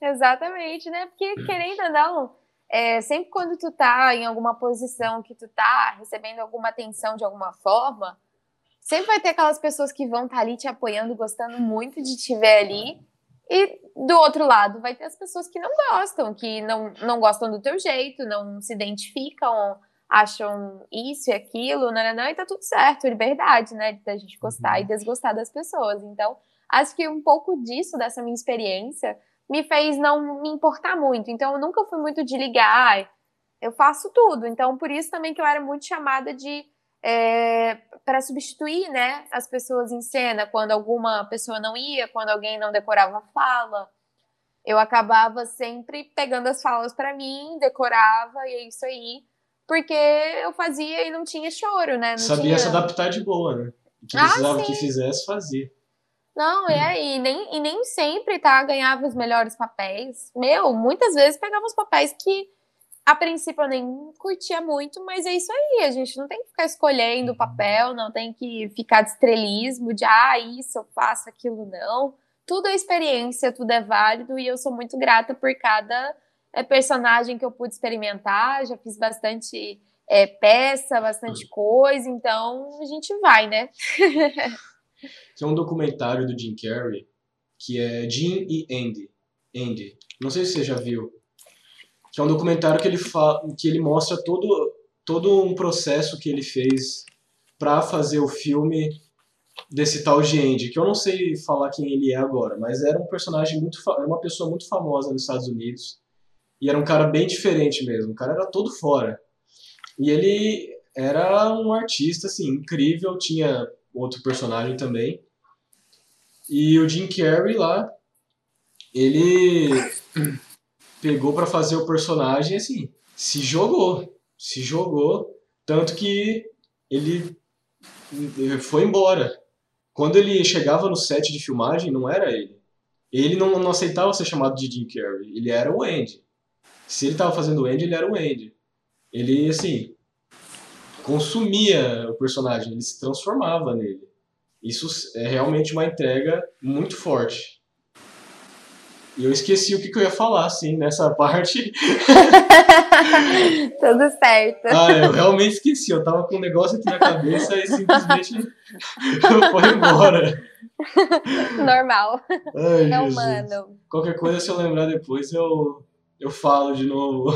exatamente, né? Porque querendo ou não, é, sempre quando tu tá em alguma posição que tu tá recebendo alguma atenção de alguma forma, sempre vai ter aquelas pessoas que vão estar tá ali te apoiando, gostando muito de te ver ali. E do outro lado, vai ter as pessoas que não gostam, que não, não gostam do teu jeito, não se identificam, acham isso e aquilo, não, não, não, e tá tudo certo, liberdade, né, da gente gostar e uhum. desgostar das pessoas. Então, acho que um pouco disso, dessa minha experiência, me fez não me importar muito. Então, eu nunca fui muito de ligar, eu faço tudo. Então, por isso também que eu era muito chamada de é, para substituir né, as pessoas em cena, quando alguma pessoa não ia, quando alguém não decorava a fala. Eu acabava sempre pegando as falas para mim, decorava e é isso aí, porque eu fazia e não tinha choro, né? Não Sabia tinha... se adaptar de boa, né? O que ah, precisava ah, que fizesse, fazia. Não, é, e nem, e nem sempre, tá, ganhava os melhores papéis. Meu, muitas vezes pegava os papéis que a princípio eu nem curtia muito, mas é isso aí, a gente não tem que ficar escolhendo o uhum. papel, não tem que ficar de estrelismo, de ah, isso eu faço, aquilo não. Tudo é experiência, tudo é válido e eu sou muito grata por cada é, personagem que eu pude experimentar, já fiz bastante é, peça, bastante uhum. coisa, então a gente vai, né? [laughs] Tem um documentário do Jim Carrey que é Jim e Andy. Andy. Não sei se você já viu que é um documentário que ele, fala, que ele mostra todo, todo um processo que ele fez para fazer o filme desse tal de Andy, que eu não sei falar quem ele é agora, mas era um personagem muito, era uma pessoa muito famosa nos Estados Unidos e era um cara bem diferente mesmo, o cara era todo fora. E ele era um artista, assim, incrível. Tinha outro personagem também. E o Jim Carrey lá, ele pegou para fazer o personagem, assim, se jogou. Se jogou. Tanto que ele foi embora. Quando ele chegava no set de filmagem, não era ele. Ele não, não aceitava ser chamado de Jim Carrey. Ele era o Andy. Se ele estava fazendo o Andy, ele era o Andy. Ele, assim, consumia o personagem, ele se transformava nele. Isso é realmente uma entrega muito forte. E eu esqueci o que, que eu ia falar, assim, nessa [laughs] parte. [laughs] Tudo certo. Ah, eu realmente esqueci. Eu tava com um negócio aqui na cabeça e simplesmente [laughs] foi embora. Normal. Ai, é Jesus. humano. Qualquer coisa, se eu lembrar depois, eu, eu falo de novo.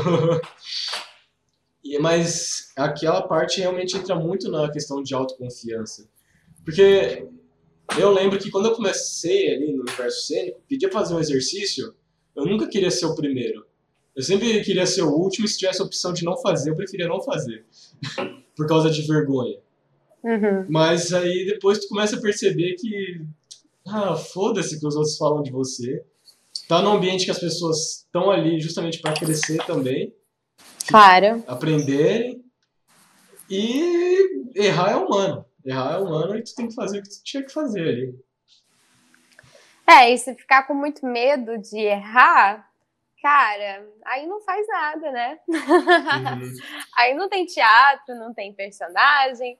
E, mas aquela parte realmente entra muito na questão de autoconfiança. Porque eu lembro que quando eu comecei ali no universo cênico, pedia fazer um exercício, eu nunca queria ser o primeiro. Eu sempre queria ser o último e se tivesse a opção de não fazer, eu preferia não fazer. [laughs] Por causa de vergonha. Uhum. Mas aí depois tu começa a perceber que. Ah, foda-se que os outros falam de você. Tá num ambiente que as pessoas estão ali justamente para crescer também. Claro. Aprenderem. E errar é humano. Errar é humano e tu tem que fazer o que tu tinha que fazer ali. É, e se ficar com muito medo de errar, cara, aí não faz nada, né? Uhum. [laughs] aí não tem teatro, não tem personagem,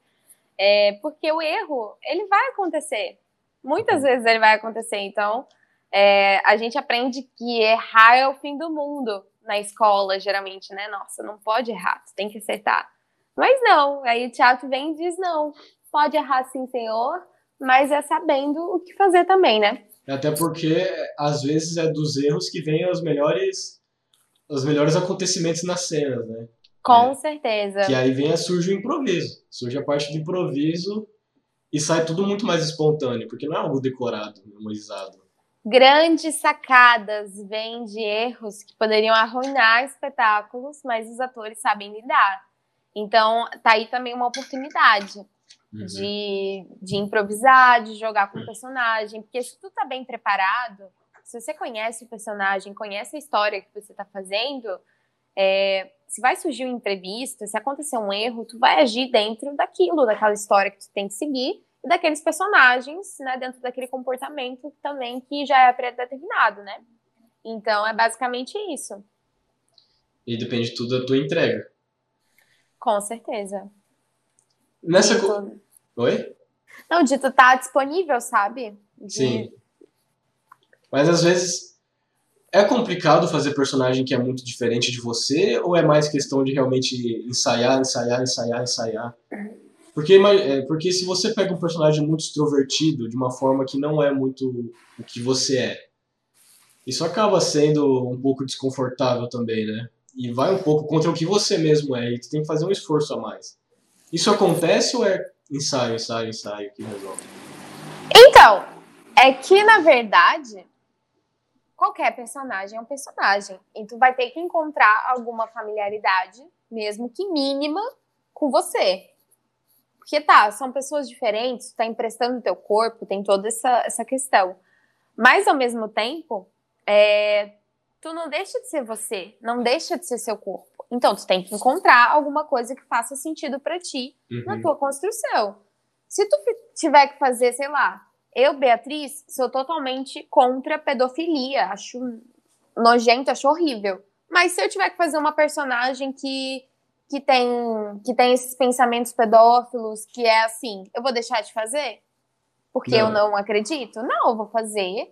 é, porque o erro, ele vai acontecer. Muitas vezes ele vai acontecer. Então, é, a gente aprende que errar é o fim do mundo na escola, geralmente, né? Nossa, não pode errar, você tem que acertar. Mas não, aí o teatro vem e diz: não, pode errar sim, senhor, mas é sabendo o que fazer também, né? Até porque, às vezes, é dos erros que vêm os melhores, os melhores acontecimentos nas cenas, né? Com É. certeza. Que aí vem, surge o improviso. Surge a parte do improviso e sai tudo muito mais espontâneo, porque não é algo decorado, memorizado. Grandes sacadas vêm de erros que poderiam arruinar espetáculos, mas os atores sabem lidar. Então, tá aí também uma oportunidade Uhum. de, de improvisar, de jogar com o personagem, porque se tu tá bem preparado, se você conhece o personagem, conhece a história que você tá fazendo, é, se vai surgir um imprevisto, se acontecer um erro, tu vai agir dentro daquilo, daquela história que tu tem que seguir, e daqueles personagens, né, dentro daquele comportamento também que já é predeterminado, né? Então, é basicamente isso, E depende tudo da tua entrega. com certeza. Nessa. Dito- co- Oi? Não, de tu tá disponível, sabe? De- Sim. Mas às vezes é complicado fazer personagem que é muito diferente de você, ou é mais questão de realmente ensaiar, ensaiar, ensaiar, ensaiar? Porque, é, porque se você pega um personagem muito extrovertido, de uma forma que não é muito o que você é, isso acaba sendo um pouco desconfortável também, né? E vai um pouco contra o que você mesmo é, e tu tem que fazer um esforço a mais. Isso acontece ou é ensaio, ensaio, ensaio que resolve? Então, é que na verdade, qualquer personagem é um personagem. E tu vai ter que encontrar alguma familiaridade, mesmo que mínima, com você. Porque tá, são pessoas diferentes, tu tá emprestando teu corpo, tem toda essa, essa questão. Mas ao mesmo tempo, é, tu não deixa de ser você, não deixa de ser seu corpo. Então, tu tem que encontrar alguma coisa que faça sentido pra ti na Uhum. tua construção. Se tu tiver que fazer, sei lá, eu, Beatriz, sou totalmente contra pedofilia, acho nojento, acho horrível. Mas se eu tiver que fazer uma personagem que, que, tem, que tem esses pensamentos pedófilos, que é assim, eu vou deixar de fazer? Porque eu Não. não acredito? Não, eu vou fazer.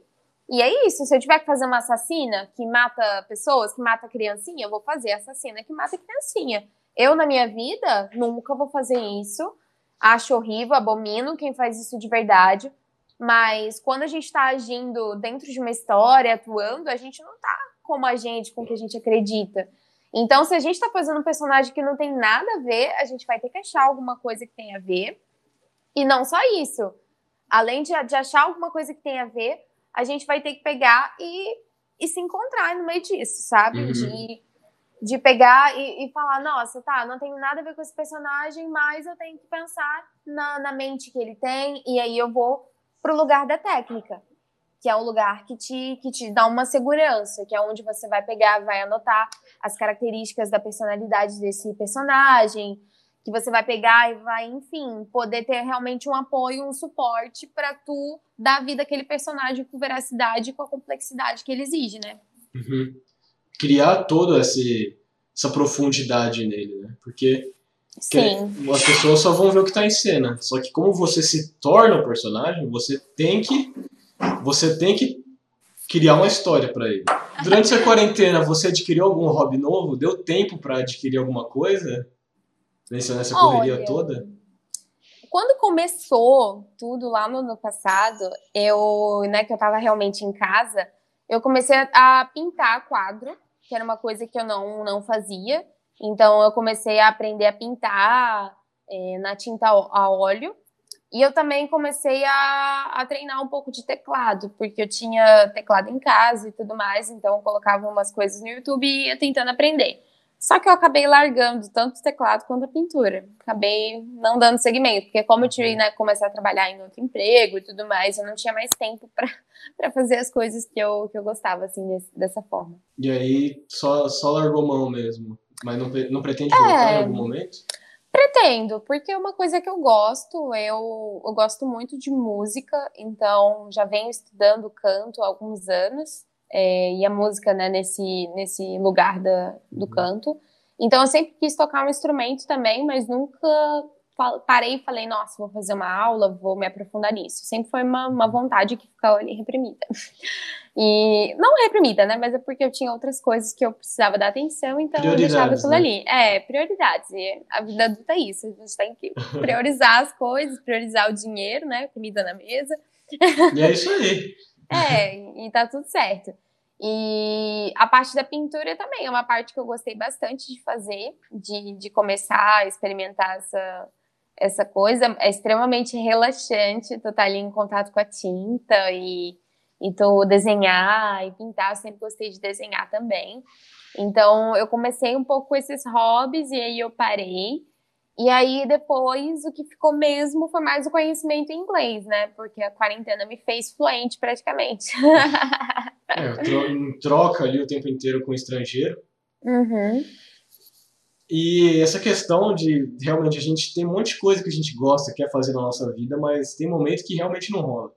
E é isso. Se eu tiver que fazer uma assassina que mata pessoas, que mata criancinha, eu vou fazer assassina que mata criancinha. Eu, na minha vida, nunca vou fazer isso. Acho horrível, abomino quem faz isso de verdade. Mas quando a gente está agindo dentro de uma história, atuando, a gente não tá como a gente, com o que a gente acredita. Então, se a gente tá fazendo um personagem que não tem nada a ver, a gente vai ter que achar alguma coisa que tem a ver. E não só isso. Além de, de achar alguma coisa que tem a ver, a gente vai ter que pegar e, e se encontrar no meio disso, sabe? Uhum. De, de pegar e, e, falar, nossa, tá, não tenho nada a ver com esse personagem, mas eu tenho que pensar na, na mente que ele tem, e aí eu vou pro lugar da técnica, que é o lugar que te, que te dá uma segurança, que é onde você vai pegar, vai anotar as características da personalidade desse personagem, que você vai pegar e vai, enfim, poder ter realmente um apoio, um suporte para tu dar vida àquele personagem com veracidade e com a complexidade que ele exige, né? Uhum criar toda essa profundidade nele, né? Porque as pessoas só vão ver o que está em cena. Só que como você se torna o personagem, você tem que você tem que criar uma história para ele. Durante essa quarentena, você adquiriu algum hobby novo? Deu tempo para adquirir alguma coisa? Nessa, nessa correria Olha, toda? Quando começou tudo lá no ano passado, eu, né, que eu estava realmente em casa, eu comecei a pintar quadro que era uma coisa que eu não, não fazia. Então, eu comecei a aprender a pintar é, na tinta a óleo. E eu também comecei a, a, treinar um pouco de teclado, porque eu tinha teclado em casa e tudo mais, então eu colocava umas coisas no YouTube e ia tentando aprender. Só que eu acabei largando tanto o teclado quanto a pintura. Acabei não dando segmento, porque como eu tive, né, começar a trabalhar em outro emprego e tudo mais, eu não tinha mais tempo para [laughs] fazer as coisas que eu, que eu gostava, assim, desse, dessa forma. E aí, só, só largou mão mesmo? Mas não, não pretende voltar é... em algum momento? Pretendo, porque é uma coisa que eu gosto. Eu, eu gosto muito de música, então já venho estudando canto há alguns anos é, e a música né, nesse, nesse lugar da, do uhum. canto. Então eu sempre quis tocar um instrumento também, mas nunca parei e falei, nossa, vou fazer uma aula, vou me aprofundar nisso. Sempre foi uma, uma vontade que ficou ali reprimida. E não reprimida, né? Mas é porque eu tinha outras coisas que eu precisava dar atenção, então eu deixava aquilo né? ali. É, prioridades. E a vida adulta é isso. A gente tem que priorizar as coisas, priorizar o dinheiro, né? Comida na mesa. [laughs] E é isso aí. É, [laughs] e tá tudo certo. E a parte da pintura também é uma parte que eu gostei bastante de fazer, de, de começar a experimentar essa, essa coisa. É extremamente relaxante tu tá ali em contato com a tinta e, e tu desenhar e pintar. Eu sempre gostei de desenhar também. Então eu comecei um pouco com esses hobbies e aí eu parei. E aí, depois, o que ficou mesmo foi mais o conhecimento em inglês, né? Porque a quarentena me fez fluente praticamente. [laughs] é, troca ali o tempo inteiro com o estrangeiro. Uhum. E essa questão de realmente a gente tem um monte de coisa que a gente gosta, quer fazer na nossa vida, mas tem momentos que realmente não rola.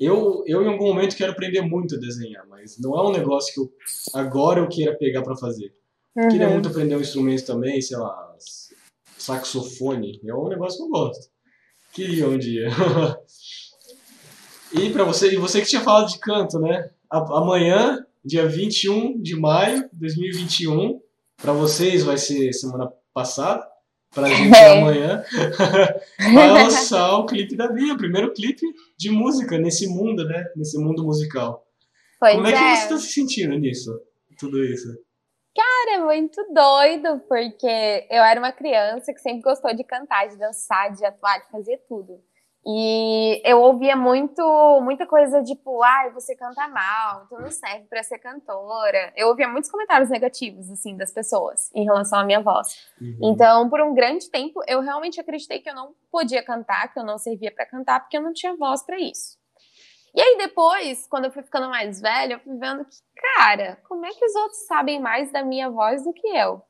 Eu, eu em algum momento quero aprender muito a desenhar, mas não é um negócio que eu, agora eu queira pegar para fazer. Uhum. Queria muito aprender um instrumento também, sei lá, saxofone. É um negócio que eu gosto. Queria um dia. [laughs] e para você, e você que tinha falado de canto, né? Amanhã, dia 21 de maio de 2021, para vocês vai ser semana passada, pra gente [laughs] é. amanhã, [laughs] vai lançar o clipe da Bia, o primeiro clipe de música nesse mundo, né? Nesse mundo musical. Pois Como é, é que você está se sentindo nisso? Tudo isso? Cara, é muito doido, porque eu era uma criança que sempre gostou de cantar, de dançar, de atuar, de fazer tudo. E eu ouvia muito, muita coisa tipo, ai, ah, você canta mal, tu não serve para ser cantora. Eu ouvia muitos comentários negativos, assim, das pessoas em relação à minha voz. Uhum. Então, por um grande tempo, eu realmente acreditei que eu não podia cantar, que eu não servia para cantar, porque eu não tinha voz para isso. E aí depois, quando eu fui ficando mais velha, eu fui vendo que, cara, como é que os outros sabem mais da minha voz do que eu?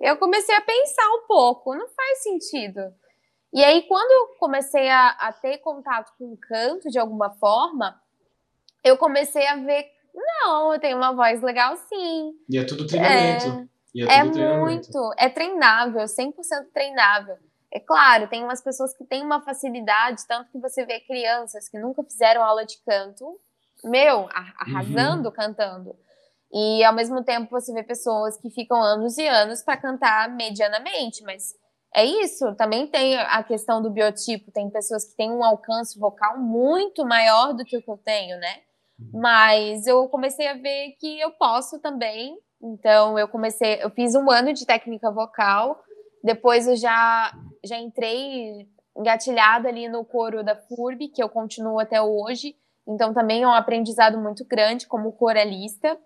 Eu comecei a pensar um pouco, não faz sentido. E aí, quando eu comecei a, a ter contato com o canto de alguma forma, eu comecei a ver, não, eu tenho uma voz legal sim. E é tudo treinamento. É, é, é muito, é treinável, 100% treinável. É claro, tem umas pessoas que têm uma facilidade, tanto que você vê crianças que nunca fizeram aula de canto, meu, arrasando uhum. cantando. E ao mesmo tempo você vê pessoas que ficam anos e anos para cantar medianamente, mas é isso. Também tem a questão do biotipo, tem pessoas que têm um alcance vocal muito maior do que o que eu tenho, né? Uhum. Mas eu comecei a ver que eu posso também. Então eu comecei, eu fiz um ano de técnica vocal depois eu já, já entrei engatilhada ali no coro da FURB, que eu continuo até hoje. Então também é um aprendizado muito grande como coralista.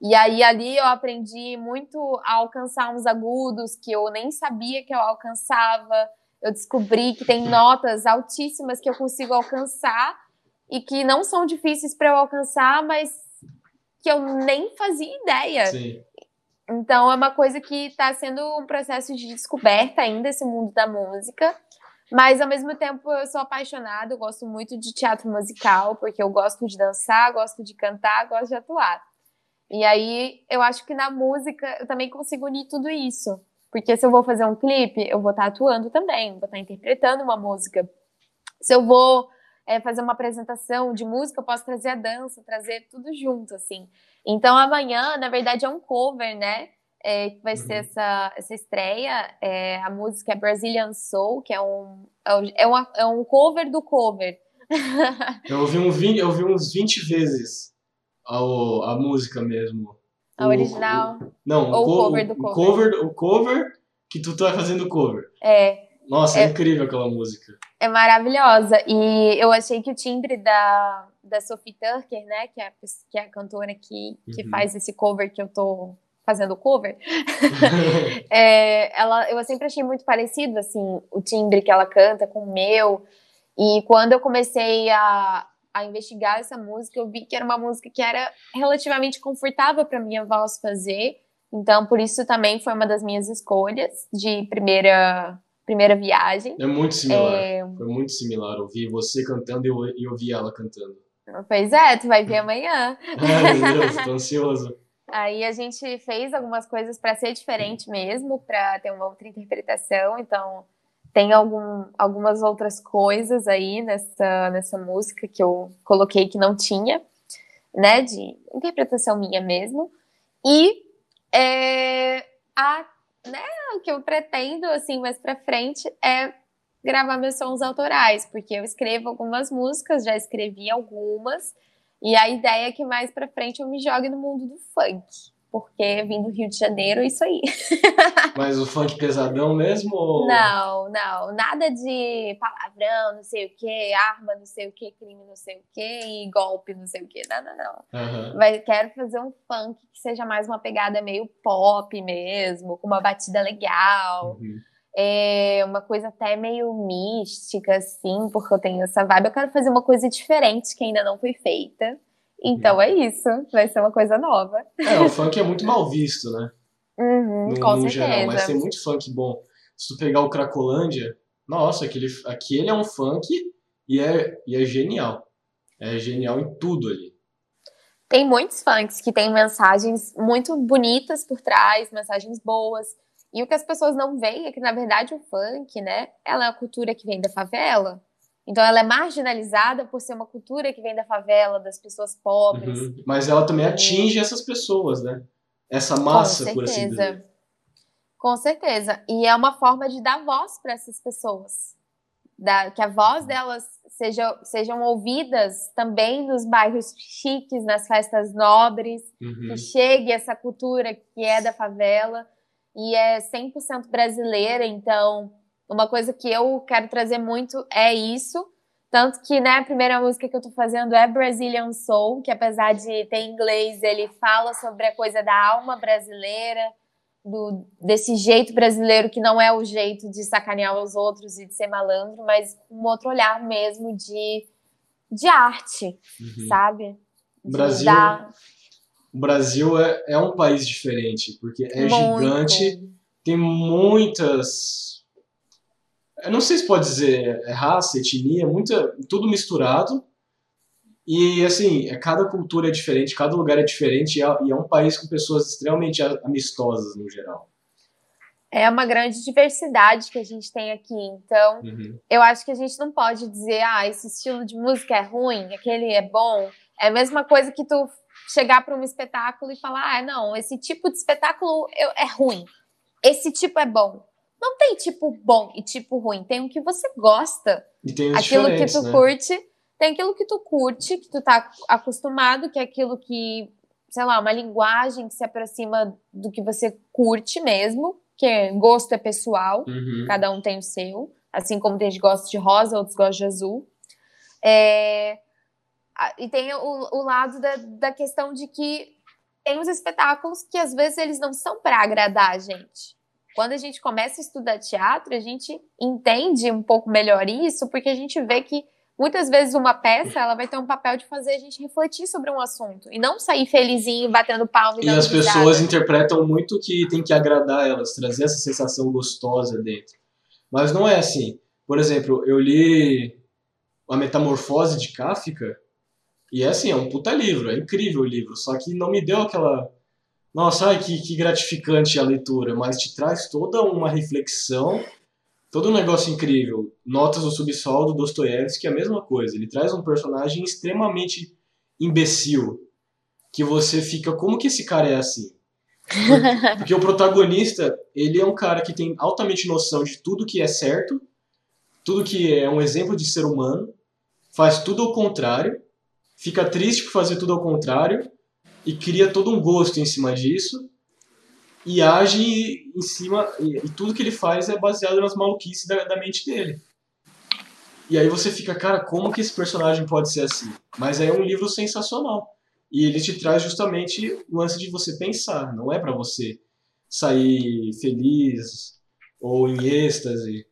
E aí ali eu aprendi muito a alcançar uns agudos que eu nem sabia que eu alcançava. Eu descobri que tem notas altíssimas que eu consigo alcançar e que não são difíceis para eu alcançar, mas que eu nem fazia ideia. Sim. Então é uma coisa que está sendo um processo de descoberta ainda esse mundo da música. Mas ao mesmo tempo eu sou apaixonada, eu gosto muito de teatro musical, porque eu gosto de dançar, gosto de cantar, gosto de atuar. E aí eu acho que na música eu também consigo unir tudo isso. Porque se eu vou fazer um clipe, eu vou estar tá atuando também, vou estar tá interpretando uma música. Se eu vou é, fazer uma apresentação de música, eu posso trazer a dança, trazer tudo junto, assim. Então amanhã, na verdade, é um cover, né? É, que vai uhum. ser essa, essa estreia. É, a música é Brazilian Soul, que é um, é, é, uma, é um cover do cover. [laughs] eu, ouvi um 20, eu ouvi uns 20 vezes a, a música mesmo. A o, original? O, não, Ou o, cover do cover. cover. O cover que tu tá fazendo cover. É. Nossa, é, é incrível aquela música. É maravilhosa. E eu achei que o timbre da, da Sophie Tucker, né, que é, que é a cantora que, que uhum. faz esse cover que eu tô fazendo cover, [laughs] é, ela, eu sempre achei muito parecido, assim, o timbre que ela canta com o meu. E quando eu comecei a, a investigar essa música, eu vi que era uma música que era relativamente confortável para minha voz fazer. Então, por isso também foi uma das minhas escolhas de primeira primeira viagem. É muito similar. É... Foi muito similar. Ouvir você cantando e ouvir ela cantando. Pois é, tu vai ver amanhã. [laughs] Ai, meu Deus, tô ansioso. Aí a gente fez algumas coisas para ser diferente mesmo, para ter uma outra interpretação. Então, tem algum, algumas outras coisas aí nessa, nessa música que eu coloquei que não tinha, né? De interpretação minha mesmo. E é, a né, o que eu pretendo, assim, mais pra frente é gravar meus sons autorais, porque eu escrevo algumas músicas, já escrevi algumas, e a ideia é que mais pra frente eu me jogue no mundo do funk porque vim do Rio de Janeiro, é isso aí. [laughs] Mas o funk pesadão mesmo? Ou... Não, não. Nada de palavrão, não sei o que, arma, não sei o que, crime, não sei o que, e golpe, não sei o que. Não, não. Uhum. Vai, quero fazer um funk que seja mais uma pegada meio pop mesmo, com uma batida legal. Uhum. É uma coisa até meio mística, assim, porque eu tenho essa vibe. Eu quero fazer uma coisa diferente que ainda não foi feita. Então é isso, vai ser uma coisa nova. É, o funk é muito mal visto, né? Uhum, no, com no certeza. geral, mas tem muito funk bom. Se tu pegar o Cracolândia, nossa, aquele, aquele é um funk e é, e é genial. É genial em tudo ali. Tem muitos funks que têm mensagens muito bonitas por trás, mensagens boas. E o que as pessoas não veem é que, na verdade, o funk, né, ela é a cultura que vem da favela. Então ela é marginalizada por ser uma cultura que vem da favela, das pessoas pobres. Uhum. Mas ela também atinge essas pessoas, né? Essa massa, por assim dizer. Com certeza. E é uma forma de dar voz para essas pessoas. Da, que a voz delas seja, sejam ouvidas também nos bairros chiques, nas festas nobres, uhum. que chegue essa cultura que é da favela e é 100% brasileira, então uma coisa que eu quero trazer muito é isso. Tanto que, né, a primeira música que eu tô fazendo é Brazilian Soul, que apesar de ter inglês, ele fala sobre a coisa da alma brasileira, do, desse jeito brasileiro que não é o jeito de sacanear os outros e de ser malandro, mas um outro olhar mesmo de, de arte, uhum. sabe? O Brasil, dar... o Brasil é, é um país diferente, porque é Muito. gigante, tem muitas eu não sei se pode dizer é raça, etnia, muita, tudo misturado. E assim, é, cada cultura é diferente, cada lugar é diferente e é, e é um país com pessoas extremamente amistosas no geral. É uma grande diversidade que a gente tem aqui. Então, uhum. eu acho que a gente não pode dizer, ah, esse estilo de música é ruim, aquele é bom. É a mesma coisa que tu chegar para um espetáculo e falar, ah, não, esse tipo de espetáculo é ruim. Esse tipo é bom. Não tem tipo bom e tipo ruim, tem o que você gosta. E tem aquilo que tu né? curte, tem aquilo que tu curte, que tu tá acostumado, que é aquilo que, sei lá, uma linguagem que se aproxima do que você curte mesmo, que é, gosto é pessoal, uhum. cada um tem o seu, assim como tem gente que gosta de rosa, outros gostam de azul. É, e tem o, o lado da, da questão de que tem os espetáculos que às vezes eles não são para agradar a gente. Quando a gente começa a estudar teatro, a gente entende um pouco melhor isso, porque a gente vê que muitas vezes uma peça ela vai ter um papel de fazer a gente refletir sobre um assunto e não sair felizinho, batendo palma e, e as pessoas interpretam muito que tem que agradar elas, trazer essa sensação gostosa dentro. Mas não é assim. Por exemplo, eu li A Metamorfose de Kafka e é assim, é um puta livro, é incrível o livro, só que não me deu aquela nossa, ai, que, que gratificante a leitura, mas te traz toda uma reflexão todo um negócio incrível. Notas do subsolo do Dostoiévski é a mesma coisa. Ele traz um personagem extremamente imbecil, que você fica, como que esse cara é assim? [laughs] Porque o protagonista, ele é um cara que tem altamente noção de tudo que é certo, tudo que é um exemplo de ser humano, faz tudo ao contrário, fica triste por fazer tudo ao contrário e cria todo um gosto em cima disso e age em cima. E, tudo que ele faz é baseado nas maluquices da, da, mente dele. E aí você fica, cara, como que esse personagem pode ser assim? Mas é um livro sensacional. E ele te traz justamente o lance de você pensar, não é para você sair feliz ou em êxtase.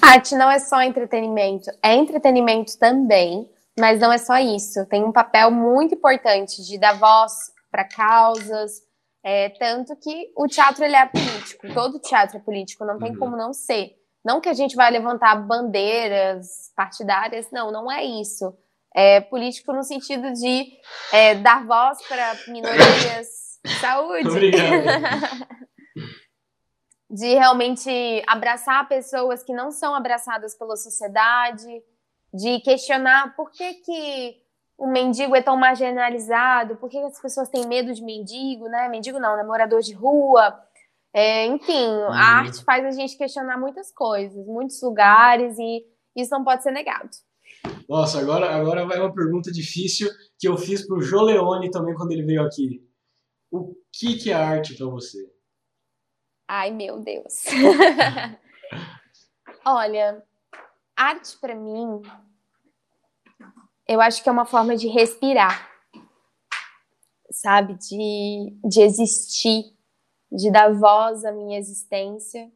Arte não é só entretenimento, é entretenimento também, mas não é só isso. Tem um papel muito importante de dar voz para causas, é, tanto que o teatro ele é político, todo teatro é político, não tem uhum. como não ser. Não que a gente vai levantar bandeiras partidárias, não, não é isso. É político no sentido de é, dar voz para minorias. Saúde! [laughs] [laughs] de realmente abraçar pessoas que não são abraçadas pela sociedade, de questionar por que, que o mendigo é tão marginalizado, por que as pessoas têm medo de mendigo, né? Mendigo não, né? Morador de rua. É, enfim, uhum. a arte faz a gente questionar muitas coisas, muitos lugares, e isso não pode ser negado. Nossa, agora, agora vai uma pergunta difícil que eu fiz pro Joleone também quando ele veio aqui. O que, que é arte para você? Ai, meu Deus. [laughs] Olha, arte para mim eu acho que é uma forma de respirar, sabe? De, de existir, de dar voz à minha existência,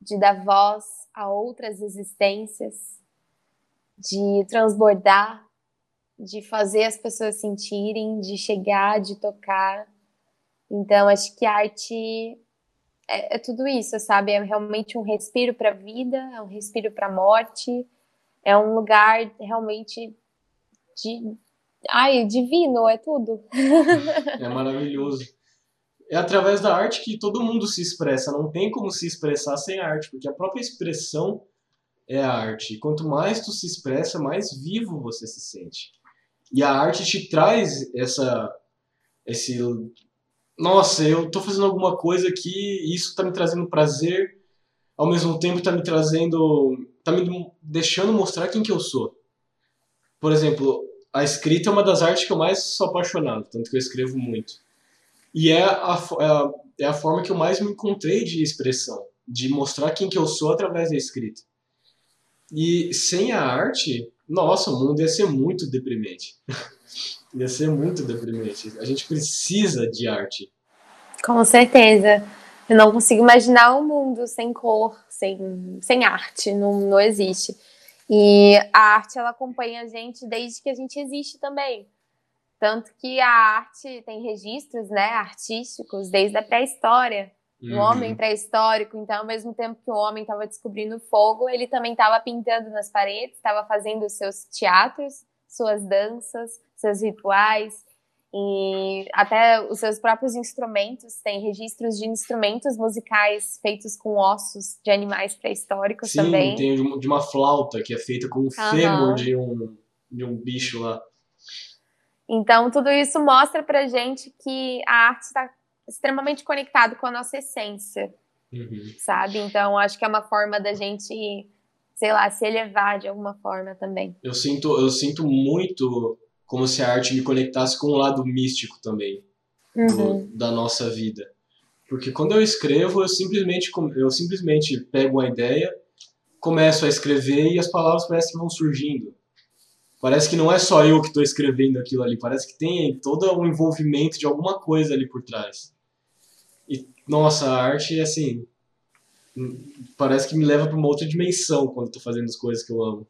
de dar voz a outras existências, de transbordar, de fazer as pessoas sentirem, de chegar, de tocar. Então, acho que arte é, é tudo isso, sabe? É realmente um respiro para a vida, é um respiro para a morte, é um lugar realmente de, ai, divino, é tudo. é maravilhoso. É através da arte que todo mundo se expressa, não tem como se expressar sem arte, porque a própria expressão é a arte. E quanto mais tu se expressa, mais vivo você se sente. E a arte te traz essa esse nossa, eu tô fazendo alguma coisa que isso tá me trazendo prazer, ao mesmo tempo tá me trazendo, tá me deixando mostrar quem que eu sou. Por exemplo, a escrita é uma das artes que eu mais sou apaixonado, tanto que eu escrevo muito. E é a, é a, é a forma que eu mais me encontrei de expressão, de mostrar quem que eu sou através da escrita. E sem a arte, nossa, o mundo ia ser muito deprimente. [laughs] ia ser muito deprimente. A gente precisa de arte. Com certeza. Eu não consigo imaginar um mundo sem cor, sem, sem arte. Não, não existe. E a arte ela acompanha a gente desde que a gente existe também. Tanto que a arte tem registros, né, artísticos desde a pré-história. Uhum. O homem pré-histórico, então, ao mesmo tempo que o homem estava descobrindo fogo, ele também estava pintando nas paredes, estava fazendo seus teatros, suas danças, seus rituais. E até os seus próprios instrumentos, tem registros de instrumentos musicais feitos com ossos de animais pré-históricos Sim, também. tem de uma flauta que é feita com o uhum. fêmur de um, de um bicho lá. Então, tudo isso mostra pra gente que a arte está extremamente conectada com a nossa essência, uhum. sabe? Então, acho que é uma forma da gente, sei lá, se elevar de alguma forma também. Eu sinto, eu sinto muito como se a arte me conectasse com o lado místico também uhum. do, da nossa vida. Porque quando eu escrevo, eu simplesmente, eu simplesmente pego uma ideia, começo a escrever e as palavras parecem que vão surgindo. Parece que não é só eu que estou escrevendo aquilo ali, parece que tem todo um envolvimento de alguma coisa ali por trás. E, nossa, a arte, assim, parece que me leva para uma outra dimensão quando estou fazendo as coisas que eu amo.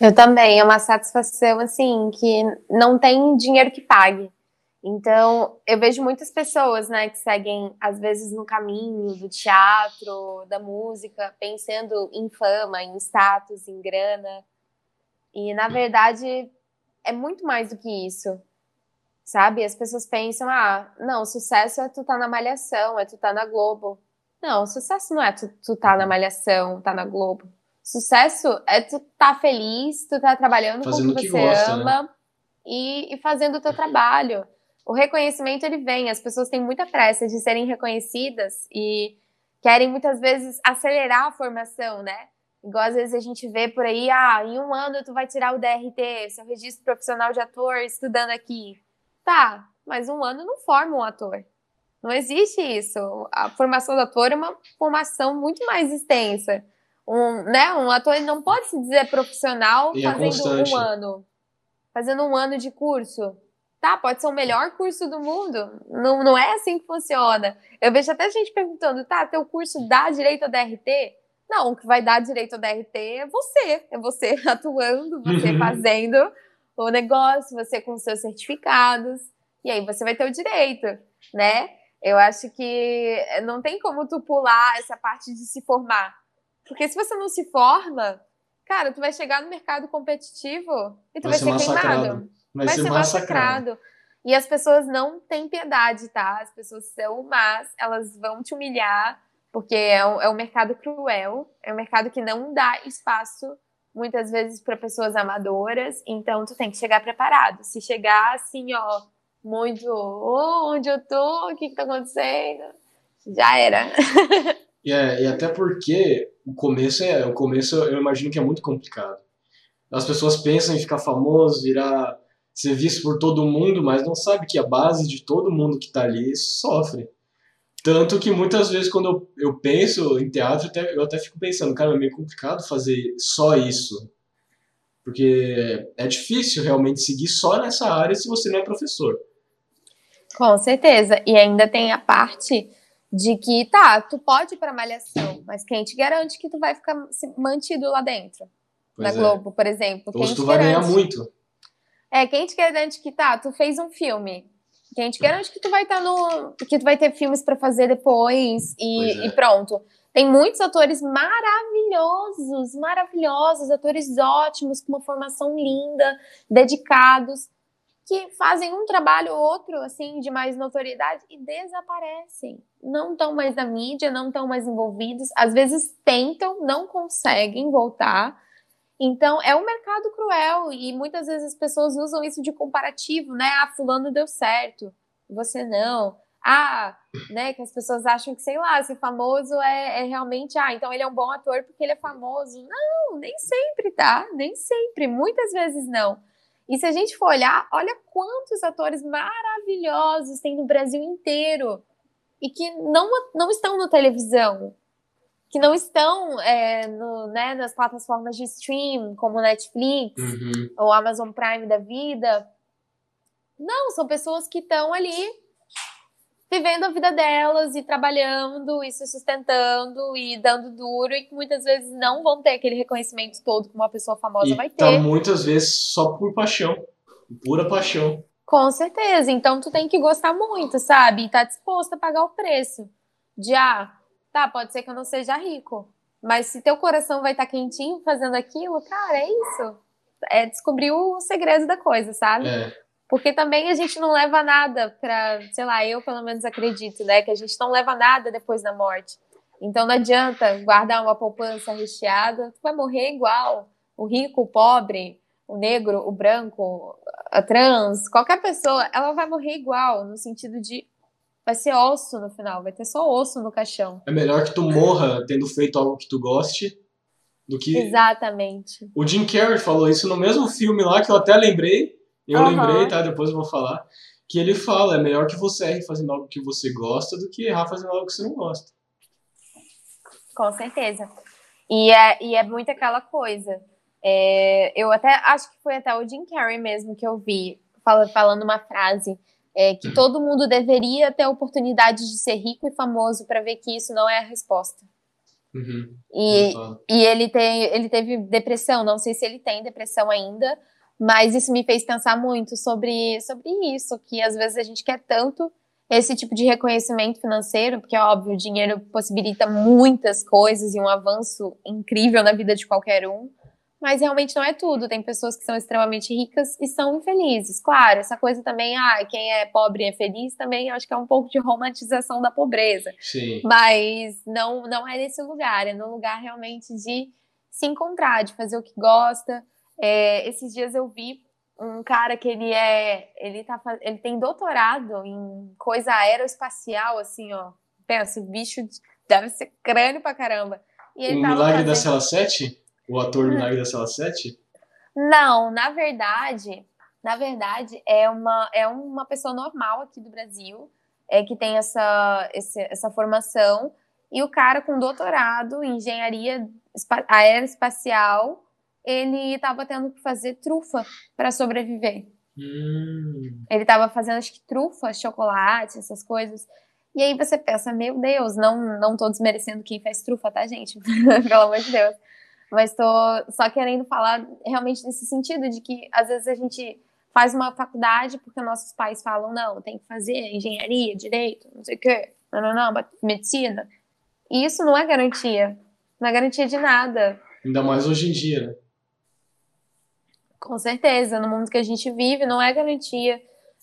Eu também, é uma satisfação, assim, que não tem dinheiro que pague. Então, eu vejo muitas pessoas, né, que seguem, às vezes, no caminho do teatro, da música, pensando em fama, em status, em grana. E, na verdade, é muito mais do que isso, sabe? As pessoas pensam, ah, não, sucesso é tu tá na Malhação, é tu tá na Globo. Não, sucesso não é tu, tu tá na Malhação, tá na Globo. Sucesso é tu tá feliz, tu tá trabalhando fazendo com o que, que você gosta, né? ama né? e, e fazendo o teu trabalho o reconhecimento ele vem, as pessoas têm muita pressa de serem reconhecidas e querem muitas vezes acelerar a formação, né? Igual às vezes a gente vê por aí, ah, em um ano tu vai tirar o DRT, seu registro profissional de ator, estudando aqui. Tá, mas um ano não forma um ator. Não existe isso. A formação do ator é uma formação muito mais extensa. Um, né, um ator não pode se dizer profissional e é fazendo é um ano. Fazendo um ano de curso. Tá, pode ser o melhor curso do mundo. Não, não é assim que funciona. Eu vejo até gente perguntando, tá, teu curso dá direito ao DRT? Não, o que vai dar direito ao DRT é você. É você [laughs] atuando, você uhum. fazendo o negócio, você com seus certificados. E aí você vai ter o direito, né? Eu acho que não tem como tu pular essa parte de se formar. Porque se você não se forma, cara, tu vai chegar no mercado competitivo e tu vai, vai ser, ser queimado. Vai, vai ser, ser massacrado. E as pessoas não têm piedade, tá? As pessoas são más, elas vão te humilhar, porque é um, é um mercado cruel, é um mercado que não dá espaço muitas vezes para pessoas amadoras, então tu tem que chegar preparado. Se chegar assim, ó, muito, oh, onde eu tô, o que que tá acontecendo, já era. [laughs] e, é, e até porque o começo é, o começo eu imagino que é muito complicado. As pessoas pensam em ficar famoso, virar ser visto por todo mundo, mas não sabe que a base de todo mundo que está ali sofre. Tanto que muitas vezes quando eu, eu penso em teatro, eu até, eu até fico pensando, cara, é meio complicado fazer só isso. Porque é difícil realmente seguir só nessa área se você não é professor. Com certeza. E ainda tem a parte de que, tá, tu pode ir pra malhação, mas quem te garante que tu vai ficar mantido lá dentro? Pois na é. Globo, por exemplo. Ou tu vai ganhar muito. É, quem te garante que tá, tu fez um filme. Quem te garante que tu vai estar tá no. que tu vai ter filmes para fazer depois e, é. e pronto. Tem muitos atores maravilhosos, maravilhosos, atores ótimos, com uma formação linda, dedicados, que fazem um trabalho ou outro, assim, de mais notoriedade e desaparecem. Não estão mais na mídia, não estão mais envolvidos. Às vezes tentam, não conseguem voltar então, é um mercado cruel e muitas vezes as pessoas usam isso de comparativo, né? Ah, fulano deu certo, você não. Ah, né, que as pessoas acham que, sei lá, ser famoso é, é, realmente, ah, então ele é um bom ator porque ele é famoso. Não, nem sempre, tá? Nem sempre, muitas vezes não. E se a gente for olhar, olha quantos atores maravilhosos tem no Brasil inteiro e que não, não estão na televisão, que não estão é, no, né, nas plataformas de stream, como Netflix uhum. ou Amazon Prime da vida. Não, são pessoas que estão ali vivendo a vida delas e trabalhando e se sustentando e dando duro e que muitas vezes não vão ter aquele reconhecimento todo que uma pessoa famosa e vai tá ter. Tá muitas vezes só por paixão, pura paixão. Com certeza. Então tu tem que gostar muito, sabe? E tá disposto a pagar o preço de ah, Tá, pode ser que eu não seja rico, mas se teu coração vai estar tá quentinho fazendo aquilo, cara, é isso. É descobrir o segredo da coisa, sabe? É. Porque também a gente não leva nada pra, sei lá, eu pelo menos acredito, né? Que a gente não leva nada depois da morte. Então não adianta guardar uma poupança recheada, tu vai morrer igual. O rico, o pobre, o negro, o branco, a trans, qualquer pessoa, ela vai morrer igual, no sentido de vai ser osso no final, vai ter só osso no caixão. É melhor que tu morra tendo feito algo que tu goste do que. Exatamente. O Jim Carrey falou isso no mesmo filme lá que eu até lembrei. Eu uhum. lembrei, tá? Depois eu vou falar. Que ele fala: é melhor que você erre fazendo algo que você gosta do que errar fazendo algo que você não gosta. Com certeza. E é, e é muito aquela coisa. É, eu até acho que foi até o Jim Carrey mesmo que eu vi falando uma frase é, que todo mundo deveria ter a oportunidade de ser rico e famoso para ver que isso não é a resposta. Uhum. E, e ele, tem, ele teve depressão, não sei se ele tem depressão ainda, mas isso me fez pensar muito sobre, sobre isso, que às vezes a gente quer tanto esse tipo de reconhecimento financeiro, porque, óbvio, o dinheiro possibilita muitas coisas e um avanço incrível na vida de qualquer um, mas realmente não é tudo. Tem pessoas que são extremamente ricas e são infelizes. Claro, essa coisa também, ah, quem é pobre é feliz, também acho que é um pouco de romantização da pobreza. Sim. Mas não, não é nesse lugar, é no lugar realmente de se encontrar, de fazer o que gosta. É, esses dias eu vi um cara que ele é. Ele, tá, ele tem doutorado em coisa aeroespacial, assim, ó. Pensa, o bicho deve ser crânio pra caramba. E ele o Milagre fazendo... da Cela 7? O ator do [laughs] Milagre da Cela 7? Não, na verdade, na verdade, é uma, é uma pessoa normal aqui do Brasil, é que tem essa, esse, essa formação, e o cara com doutorado em engenharia aeroespacial ele estava tendo que fazer trufa para sobreviver. Hum. Ele estava fazendo, acho que trufa, chocolate, essas coisas. E aí você pensa, meu Deus, não, não tô desmerecendo quem faz trufa, tá, gente? [laughs] Pelo amor de Deus. Mas tô só querendo falar realmente nesse sentido de que às vezes a gente faz uma faculdade porque nossos pais falam, não, tem que fazer engenharia, direito, não sei o quê, não, não, não, medicina. E isso não é garantia. Não é garantia de nada. Ainda mais hoje em dia, né? Com certeza, no mundo que a gente vive, não é garantia.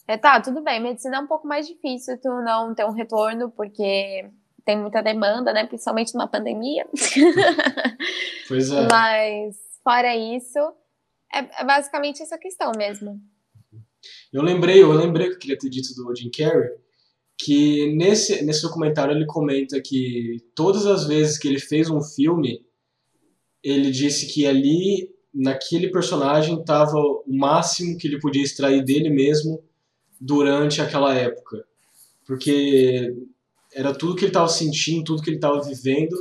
É, tá, tudo bem, medicina é um pouco mais difícil tu não ter um retorno, porque tem muita demanda, né? Principalmente numa pandemia. [laughs] Pois é. Mas, fora isso, é, é basicamente essa questão mesmo. Eu lembrei, eu lembrei que eu queria ter dito do Jim Carrey, que nesse, nesse documentário ele comenta que todas as vezes que ele fez um filme, ele disse que ali naquele personagem estava o máximo que ele podia extrair dele mesmo durante aquela época. Porque era tudo que ele estava sentindo, tudo que ele estava vivendo,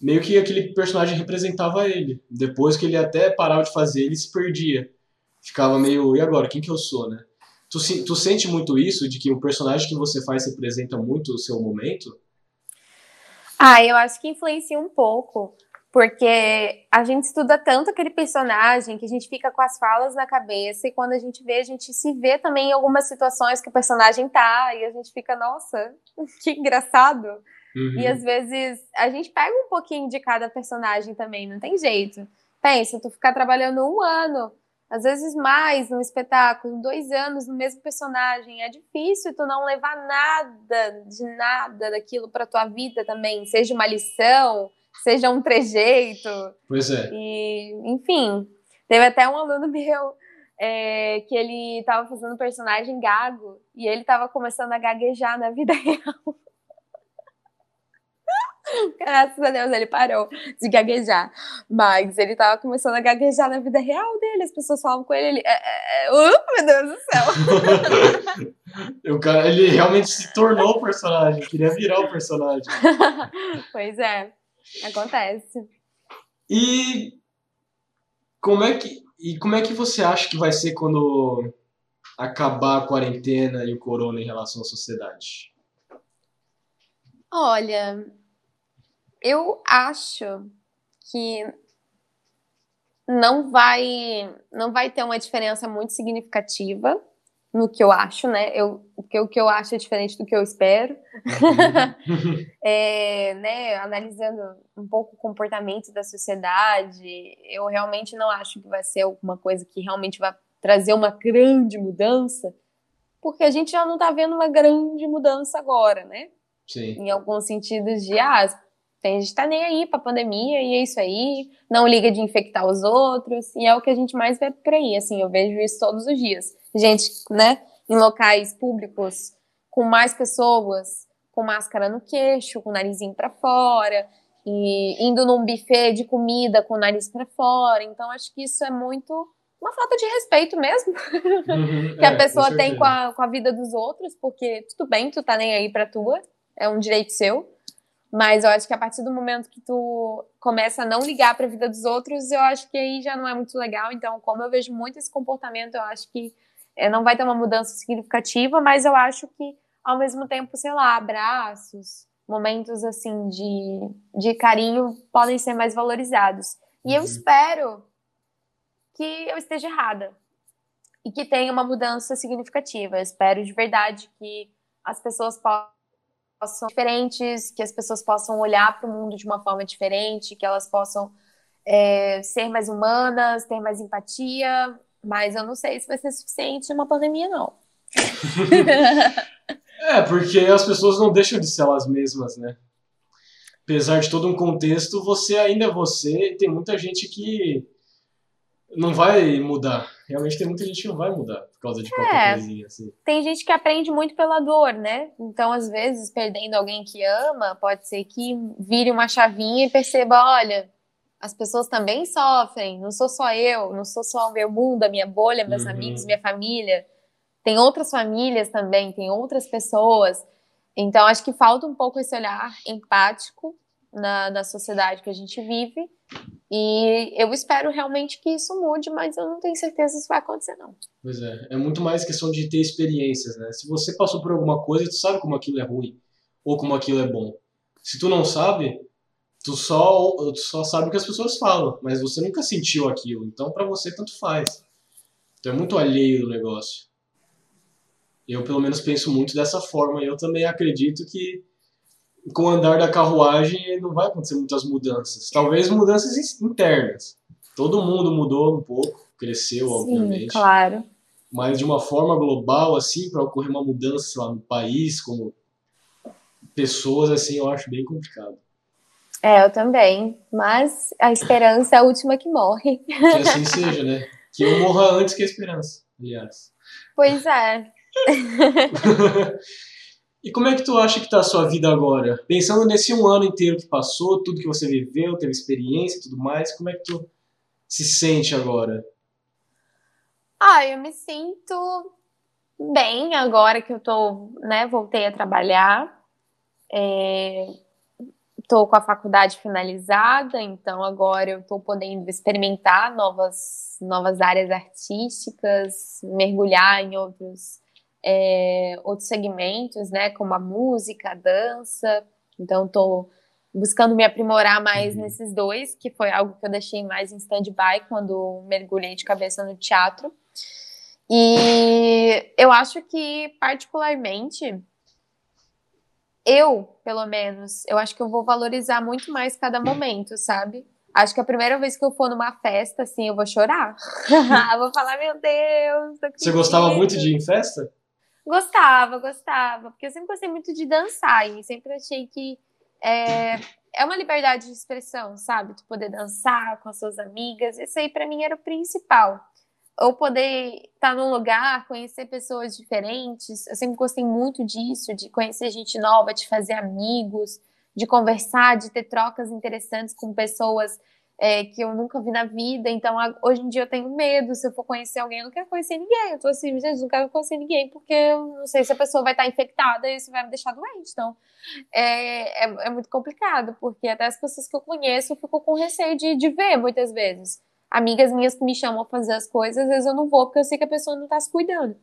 meio que aquele personagem representava ele. Depois que ele até parava de fazer, ele se perdia. Ficava meio, e agora, quem que eu sou, né? Tu, tu sente muito isso, de que o personagem que você faz representa muito o seu momento? Ah, eu acho que influencia um pouco. Porque a gente estuda tanto aquele personagem que a gente fica com as falas na cabeça e quando a gente vê, a gente se vê também em algumas situações que o personagem tá e a gente fica, nossa, [laughs] que engraçado. Uhum. E às vezes a gente pega um pouquinho de cada personagem também, não tem jeito. Pensa, tu ficar trabalhando um ano, às vezes mais num espetáculo, dois anos no mesmo personagem, é difícil tu não levar nada de nada daquilo para tua vida também, seja uma lição seja um trejeito. Pois é. E, enfim, teve até um aluno [laughs] meu é, que ele estava fazendo um personagem gago e ele estava começando a gaguejar na vida [laughs] real. Graças a Deus ele parou de gaguejar. Mas ele tava começando a gaguejar na vida real dele. As pessoas falavam com ele, ele. É, é, é uh, meu Deus do céu! [laughs] o cara, ele realmente se tornou o personagem, queria virar o personagem. pois é. Acontece. E como é que e como é que você acha que vai ser quando acabar a quarentena e o corona em relação à sociedade? Olha, eu acho que não vai não vai ter uma diferença muito significativa no que eu acho, né? Eu, porque o que eu acho é diferente do que eu espero. [laughs] é, né, analisando um pouco o comportamento da sociedade, eu realmente não acho que vai ser alguma coisa que realmente vai trazer uma grande mudança, porque a gente já não está vendo uma grande mudança agora, né? Sim. Em alguns sentidos de, ah, a gente está nem aí para a pandemia e é isso aí, não liga de infectar os outros, e é o que a gente mais vê por aí, assim, eu vejo isso todos os dias gente, né, em locais públicos com mais pessoas com máscara no queixo, com o narizinho para fora, e indo num buffet de comida com o nariz para fora. Então, acho que isso é muito uma falta de respeito mesmo uhum, [laughs] que é, a pessoa com tem com a, com a vida dos outros, porque tudo bem, tu tá nem aí pra tua, é um direito seu. Mas eu acho que a partir do momento que tu começa a não ligar para a vida dos outros, eu acho que aí já não é muito legal. Então, como eu vejo muito esse comportamento, eu acho que não vai ter uma mudança significativa, mas eu acho que, ao mesmo tempo, sei lá, abraços, momentos assim de, de carinho podem ser mais valorizados. E eu uhum. espero que eu esteja errada e que tenha uma mudança significativa. Eu espero de verdade que as pessoas possam possam diferentes, que as pessoas possam olhar para o mundo de uma forma diferente, que elas possam é, ser mais humanas, ter mais empatia, mas eu não sei se vai ser suficiente uma pandemia, não. [laughs] é, porque as pessoas não deixam de ser elas mesmas, né? Apesar de todo um contexto, você ainda é você, e tem muita gente que não vai mudar. Realmente tem muita gente que não vai mudar por causa de qualquer é, coisinha, assim. Tem gente que aprende muito pela dor, né? Então, às vezes, perdendo alguém que ama, pode ser que vire uma chavinha e perceba, olha, as pessoas também sofrem, não sou só eu, não sou só o meu mundo, a minha bolha, meus uhum. amigos, minha família. Tem outras famílias também, tem outras pessoas. Então, acho que falta um pouco esse olhar empático na, na sociedade que a gente vive e eu espero realmente que isso mude, mas eu não tenho certeza se vai acontecer, não. Pois é, é muito mais questão de ter experiências, né? Se você passou por alguma coisa, tu sabe como aquilo é ruim ou como aquilo é bom. Se tu não sabe, tu só, tu só sabe o que as pessoas falam, mas você nunca sentiu aquilo, então para você tanto faz. Então é muito alheio do negócio. Eu pelo menos penso muito dessa forma, e eu também acredito que com o andar da carruagem não vai acontecer muitas mudanças. Talvez mudanças internas. Todo mundo mudou um pouco, cresceu, Sim, obviamente. claro. Mas de uma forma global, assim, para ocorrer uma mudança lá no país, como pessoas, assim, eu acho bem complicado. É, eu também. Mas a esperança é a última que morre. Que assim seja, né? Que eu morra antes que a esperança, aliás. Pois é. [laughs] E como é que tu acha que tá a sua vida agora? Pensando nesse um ano inteiro que passou, tudo que você viveu, teve experiência e tudo mais, como é que tu se sente agora? Ah, eu me sinto bem agora que eu tô, né, voltei a trabalhar. É, tô com a faculdade finalizada, então agora eu tô podendo experimentar novas, novas áreas artísticas, mergulhar em outros é, outros segmentos, né, como a música, a dança. Então, estou buscando me aprimorar mais uhum. nesses dois, que foi algo que eu deixei mais em stand-by quando mergulhei de cabeça no teatro. E eu acho que, particularmente, eu, pelo menos, eu acho que eu vou valorizar muito mais cada momento, sabe? Acho que a primeira vez que eu for numa festa, assim, eu vou chorar. [laughs] vou falar, meu Deus. Você gostava muito de ir em festa? Gostava, gostava, porque eu sempre gostei muito de dançar e sempre achei que é, é uma liberdade de expressão, sabe? Tu poder dançar com as suas amigas, isso aí para mim era o principal. Ou poder estar num lugar, conhecer pessoas diferentes, eu sempre gostei muito disso, de conhecer gente nova, de fazer amigos, de conversar, de ter trocas interessantes com pessoas é, que eu nunca vi na vida. Então, hoje em dia eu tenho medo. Se eu for conhecer alguém, eu não quero conhecer ninguém. Eu tô assim, Jesus, não quero conhecer ninguém, porque eu não sei se a pessoa vai estar infectada e isso vai me deixar doente. Então, é, é, é muito complicado, porque até as pessoas que eu conheço eu fico com receio de, de ver muitas vezes. Amigas minhas que me chamam a fazer as coisas, às vezes eu não vou, porque eu sei que a pessoa não tá se cuidando.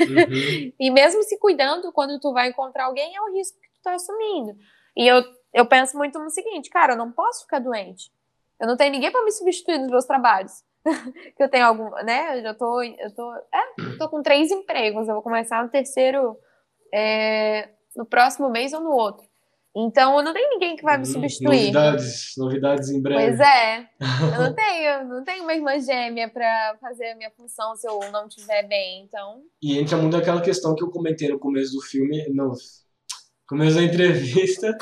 Uhum. [laughs] e mesmo se cuidando, quando tu vai encontrar alguém, é o risco que tu tá assumindo. E eu, eu penso muito no seguinte, cara, eu não posso ficar doente. Eu não tenho ninguém para me substituir nos meus trabalhos. [laughs] que eu tenho algum, né? Eu já tô, eu tô, é, tô com três empregos. Eu vou começar no terceiro é, no próximo mês ou no outro. Então não tenho ninguém que vai me hum, substituir. Novidades, novidades em breve. Pois é. [laughs] Eu não tenho, não tenho uma irmã gêmea para fazer a minha função se eu não estiver bem, então. E entra muito aquela questão que eu comentei no começo do filme, no começo da entrevista,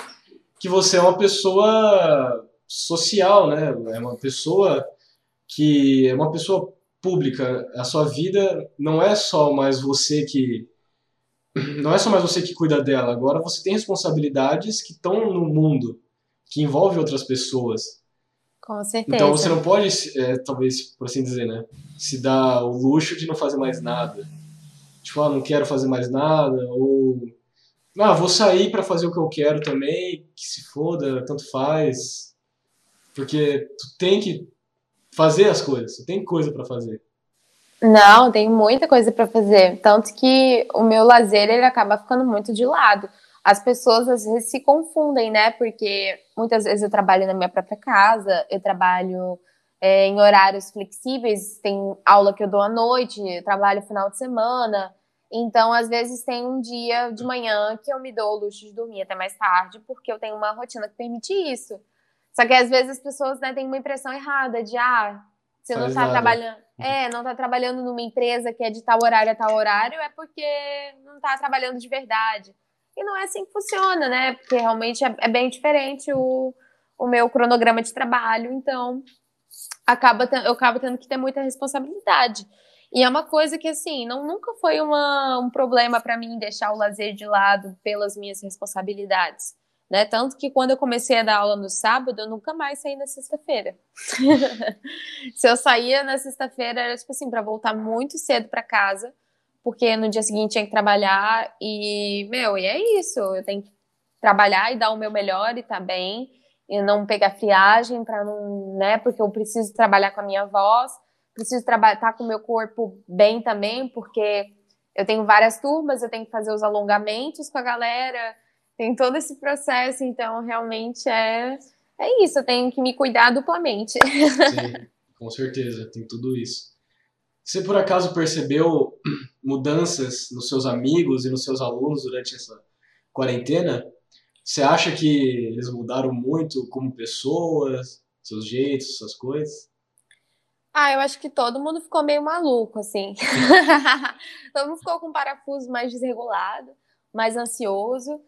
que você é uma pessoa social, né? É uma pessoa que é uma pessoa pública. A sua vida não é só mais você que [clears throat] não é só mais você que cuida dela. Agora você tem responsabilidades que estão no mundo, que envolvem outras pessoas. Com certeza. Então você não pode, é, talvez, por assim dizer, né, se dar o luxo de não fazer mais nada. Tipo, ah, não quero fazer mais nada, ou ah, vou sair para fazer o que eu quero também, que se foda, tanto faz. Porque tu tem que fazer as coisas, tu tem coisa para fazer. Não, tem muita coisa para fazer, tanto que o meu lazer ele acaba ficando muito de lado. As pessoas às vezes se confundem, né? Porque muitas vezes eu trabalho na minha própria casa, eu trabalho é, em horários flexíveis, tem aula que eu dou à noite, trabalho final de semana. Então, às vezes, tem um dia de manhã que eu me dou o luxo de dormir até mais tarde, porque eu tenho uma rotina que permite isso. Só que às vezes as pessoas né, têm uma impressão errada de ah, você não está trabalhando. É, não está trabalhando numa empresa que é de tal horário a tal horário, é porque não está trabalhando de verdade. E não é assim que funciona, né? Porque realmente é, é bem diferente o, o meu cronograma de trabalho. Então, acaba, eu acabo tendo que ter muita responsabilidade. E é uma coisa que, assim, não, nunca foi uma, um problema para mim deixar o lazer de lado pelas minhas responsabilidades. Né? Tanto que quando eu comecei a dar aula no sábado, eu nunca mais saí na sexta-feira. [laughs] Se eu saía na sexta-feira, era tipo assim, para voltar muito cedo para casa, porque no dia seguinte tinha que trabalhar e, meu, e é isso, eu tenho que trabalhar e dar o meu melhor e tá bem, e não pegar friagem para não, né, porque eu preciso trabalhar com a minha voz preciso trabalhar tá com o meu corpo bem também, porque eu tenho várias turmas, eu tenho que fazer os alongamentos com a galera, tem todo esse processo, então realmente é, é isso, eu tenho que me cuidar duplamente. [laughs] Sim, com certeza, tem tudo isso. Você por acaso percebeu [clears throat] mudanças nos seus amigos e nos seus alunos durante essa quarentena? Você acha que eles mudaram muito como pessoas, seus jeitos, suas coisas? Ah, eu acho que todo mundo ficou meio maluco, assim. [laughs] todo mundo ficou com o parafuso mais desregulado, mais ansioso.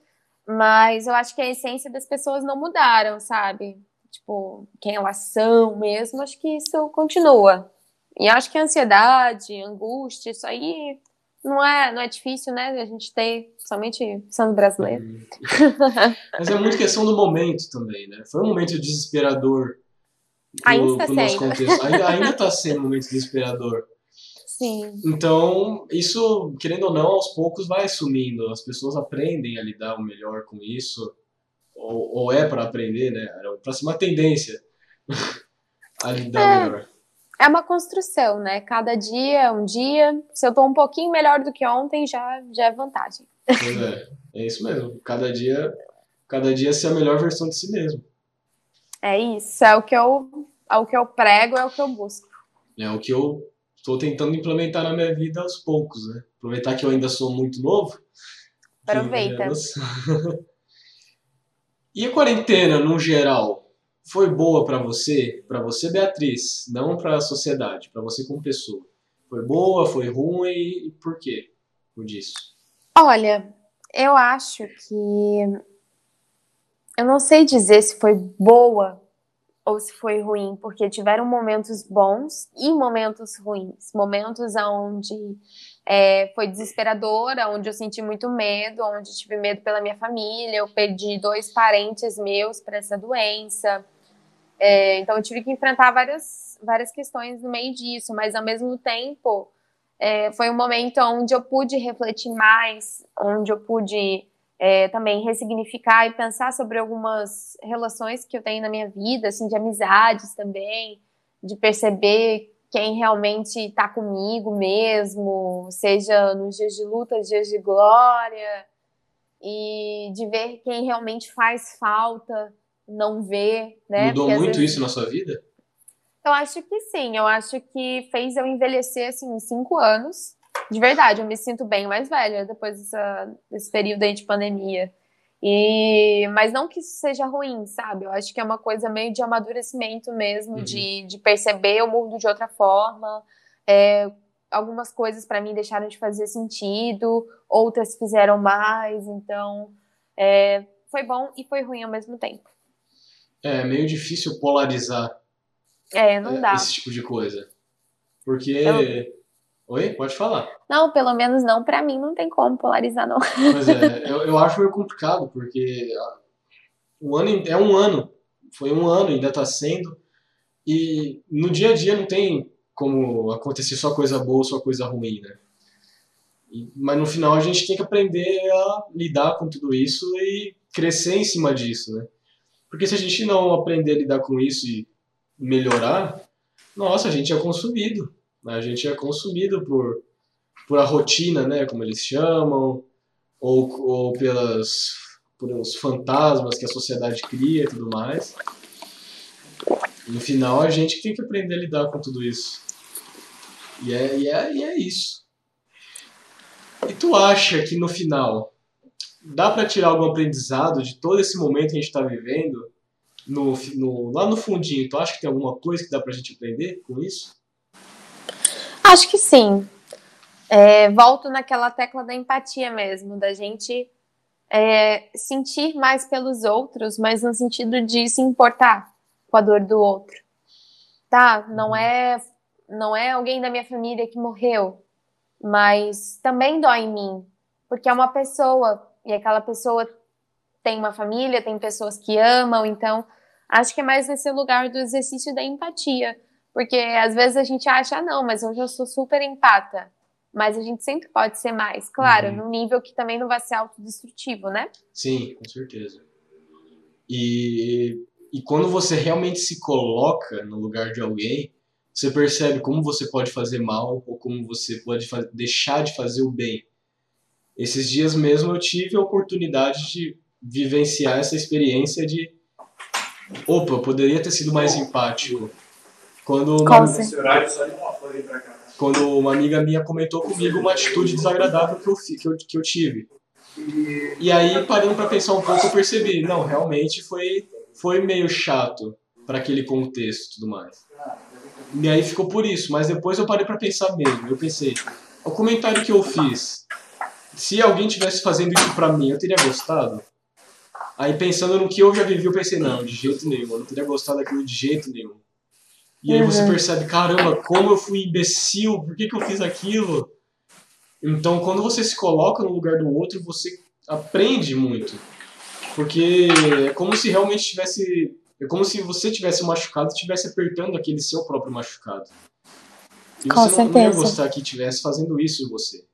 Mas eu acho que a essência das pessoas não mudaram, sabe? Tipo, quem elas são mesmo, acho que isso continua. E acho que a ansiedade, angústia, isso aí não é, não é difícil, né? A gente ter, somente sendo brasileiro. [laughs] Mas é muito questão do momento também, né? Foi um momento desesperador ainda está sendo. Ainda está sendo um momento desesperador. Sim. Então, isso, querendo ou não, aos poucos vai sumindo. As pessoas aprendem a lidar melhor com isso. Ou, ou é para aprender, né? É para ser uma tendência [laughs] a lidar é, melhor. É uma construção, né? Cada dia é um dia. Se eu tô um pouquinho melhor do que ontem, já, já é vantagem. Pois é, é isso mesmo. Cada dia, cada dia ser a melhor versão de si mesmo. É isso, é o que eu, é o que eu prego, é o que eu busco. É o que eu estou tentando implementar na minha vida aos poucos, né? Aproveitar que eu ainda sou muito novo. Aproveita. [laughs] e a quarentena, no geral, foi boa para você? Para você, Beatriz, não para a sociedade, para você como pessoa. Foi boa, foi ruim e por quê? Por disso. Olha, eu acho que eu não sei dizer se foi boa ou se foi ruim, porque tiveram momentos bons e momentos ruins. Momentos onde é, foi desesperador, onde eu senti muito medo, onde tive medo pela minha família. Eu perdi dois parentes meus para essa doença. É, então eu tive que enfrentar várias, várias questões no meio disso, mas ao mesmo tempo é, foi um momento onde eu pude refletir mais, onde eu pude é, também ressignificar e pensar sobre algumas relações que eu tenho na minha vida, assim, de amizades também, de perceber quem realmente está comigo mesmo, seja nos dias de luta, dias de glória, e de ver quem realmente faz falta, não ver, né? Mudou Porque, muito vezes... isso na sua vida? Eu acho que sim, eu acho que fez eu envelhecer, assim, cinco anos, de verdade, eu me sinto bem mais velha depois dessa, desse período aí de pandemia. E, mas não que isso seja ruim, sabe? Eu acho que é uma coisa meio de amadurecimento mesmo, uhum. de, de perceber o mundo de outra forma. É, algumas coisas para mim deixaram de fazer sentido, outras fizeram mais. Então, é, foi bom e foi ruim ao mesmo tempo. É meio difícil polarizar. É, não dá. Esse tipo de coisa. Porque. Eu Oi? Pode falar. Não, pelo menos não para mim, não tem como polarizar, não. Pois é, eu, eu acho meio complicado, porque o ano é um ano, foi um ano, ainda está sendo, e no dia a dia não tem como acontecer só coisa boa, só coisa ruim, né? E, mas no final a gente tem que aprender a lidar com tudo isso e crescer em cima disso, né? Porque se a gente não aprender a lidar com isso e melhorar, nossa, a gente é consumido. A gente é consumido por, por a rotina, né? Como eles chamam, ou, ou pelas, pelos fantasmas que a sociedade cria e tudo mais. No final, a gente tem que aprender a lidar com tudo isso. E é, e é, e é isso. E tu acha que no final dá para tirar algum aprendizado de todo esse momento que a gente está vivendo? No, no, lá no fundinho, tu acha que tem alguma coisa que dá pra gente aprender com isso? Acho que sim. É, volto naquela tecla da empatia mesmo, da gente é, sentir mais pelos outros, mas no sentido de se importar com a dor do outro. Tá, não uhum. é não é alguém da minha família que morreu, mas também dói em mim, porque é uma pessoa e aquela pessoa tem uma família, tem pessoas que amam, então acho que é mais nesse lugar do exercício da empatia, porque às vezes a gente acha, ah, não, mas hoje eu sou super empata, mas a gente sempre pode ser mais, claro, uhum. num nível que também não vai ser autodestrutivo, né? Sim, com certeza. E, e quando você realmente se coloca no lugar de alguém, você percebe como você pode fazer mal ou como você pode deixar de fazer o bem. Esses dias mesmo eu tive a oportunidade de vivenciar essa experiência de opa, eu poderia ter sido mais empático. Quando uma, quando uma amiga minha comentou comigo uma atitude desagradável que eu, que eu, que eu tive. E aí, parando para pensar um pouco, eu percebi, não, realmente foi, foi meio chato para aquele contexto e tudo mais. E aí ficou por isso, mas depois eu parei para pensar mesmo. Eu pensei, o comentário que eu fiz, se alguém tivesse fazendo isso para mim, eu teria gostado? Aí pensando no que eu já vivi, eu pensei, não, de jeito nenhum, eu não teria gostado daquilo de jeito nenhum. E aí você uhum. percebe, caramba, como eu fui imbecil, por que, que eu fiz aquilo? Então, quando você se coloca no lugar do outro, você aprende muito. Porque é como se realmente tivesse é como se você tivesse machucado e estivesse apertando aquele seu próprio machucado. E com você não, não ia gostar que estivesse fazendo isso em você.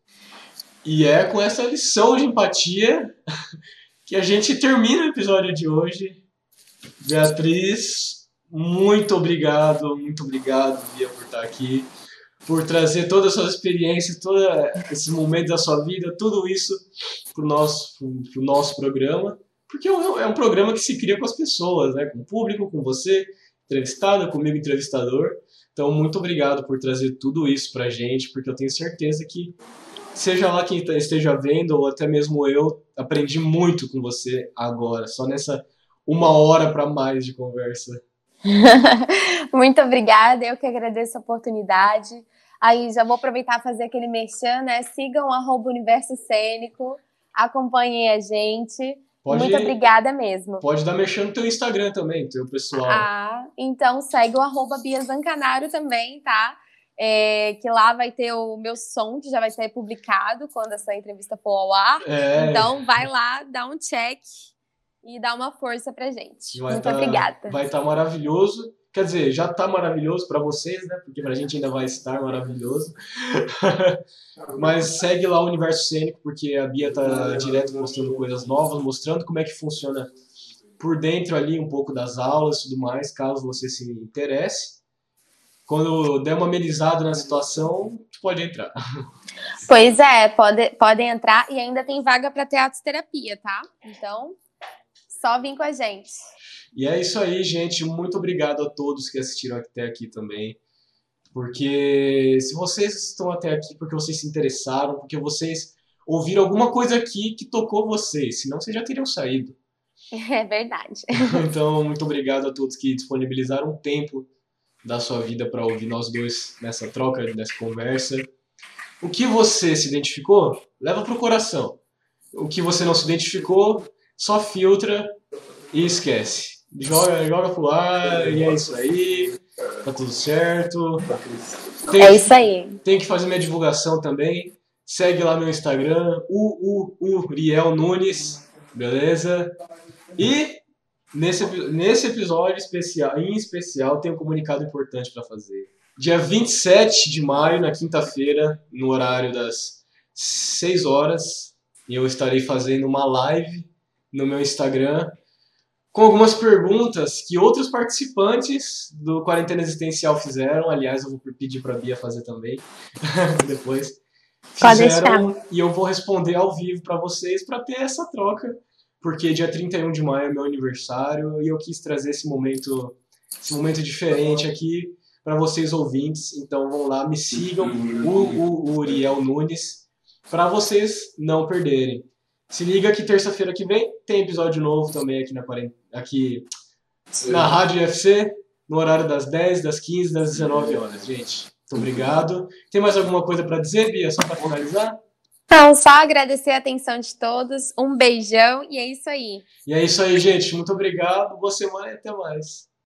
E é com essa lição de empatia [laughs] que a gente termina o episódio de hoje. Beatriz, muito obrigado, muito obrigado, Bia, por estar aqui, por trazer toda a sua experiência, todos esses momentos da sua vida, tudo isso para o nosso, pro nosso programa. Porque é, é um programa que se cria com as pessoas, né? com o público, com você, entrevistado, comigo, entrevistador. Então, muito obrigado por trazer tudo isso pra gente, porque eu tenho certeza que, seja lá quem esteja vendo, ou até mesmo eu, aprendi muito com você agora, só nessa uma hora para mais de conversa. [laughs] muito obrigada, eu que agradeço a oportunidade. Aí já vou aproveitar e fazer aquele merchan, né? Sigam o Universo Cênico, acompanhem a gente. Pode, Muito obrigada mesmo. Pode dar mexendo no teu Instagram também, teu pessoal. Ah, então segue o arroba Bia Zancanaro também, tá? É, que lá vai ter o meu som, que já vai ser publicado quando essa entrevista for ao ar. É. Então vai lá, dá um check e dá uma força pra gente. Vai Muito tá, obrigada. Vai estar tá maravilhoso. Quer dizer, já está maravilhoso para vocês, né? Porque para a gente ainda vai estar maravilhoso. [laughs] Mas segue lá o Universo Cênico, porque a Bia tá direto mostrando coisas novas, mostrando como é que funciona por dentro ali um pouco das aulas e tudo mais, caso você se interesse. Quando der uma amenizada na situação, tu pode entrar. Pois é, pode, podem entrar e ainda tem vaga para teatro terapia, tá? Então, só vim com a gente. E é isso aí, gente. Muito obrigado a todos que assistiram até aqui também. Porque se vocês estão até aqui porque vocês se interessaram, porque vocês ouviram alguma coisa aqui que tocou vocês, senão vocês já teriam saído. [laughs] É verdade. [laughs] Então, muito obrigado a todos que disponibilizaram um tempo da sua vida para ouvir nós dois nessa troca, nessa conversa. O que você se identificou, leva pro coração. O que você não se identificou, só filtra e esquece joga, joga pro ar e é isso aí. Tá tudo certo. Tem, é isso aí. Tem que fazer minha divulgação também. Segue lá meu Instagram, o Uriel Nunes, beleza? E nesse, nesse episódio especial, em especial, tem um comunicado importante para fazer. Dia 27 de maio, na quinta-feira, no horário das 6 horas, eu estarei fazendo uma live no meu Instagram com algumas perguntas que outros participantes do Quarentena Existencial fizeram. Aliás, eu vou pedir para a Bia fazer também [laughs] depois. Fizeram e eu vou responder ao vivo para vocês para ter essa troca, porque dia 31 de maio é meu aniversário e eu quis trazer esse momento, esse momento diferente aqui para vocês ouvintes. Então vão lá, me sigam, o, o, o Uriel Nunes, para vocês não perderem. Se liga que terça-feira que vem tem episódio novo também aqui na, aqui na Rádio UFC, no horário das 10, das 15, das 19 horas, gente. Muito obrigado. Tem mais alguma coisa para dizer, Bia, só para finalizar? Não, só agradecer a atenção de todos. Um beijão e é isso aí. E é isso aí, gente. Muito obrigado. Boa semana e até mais.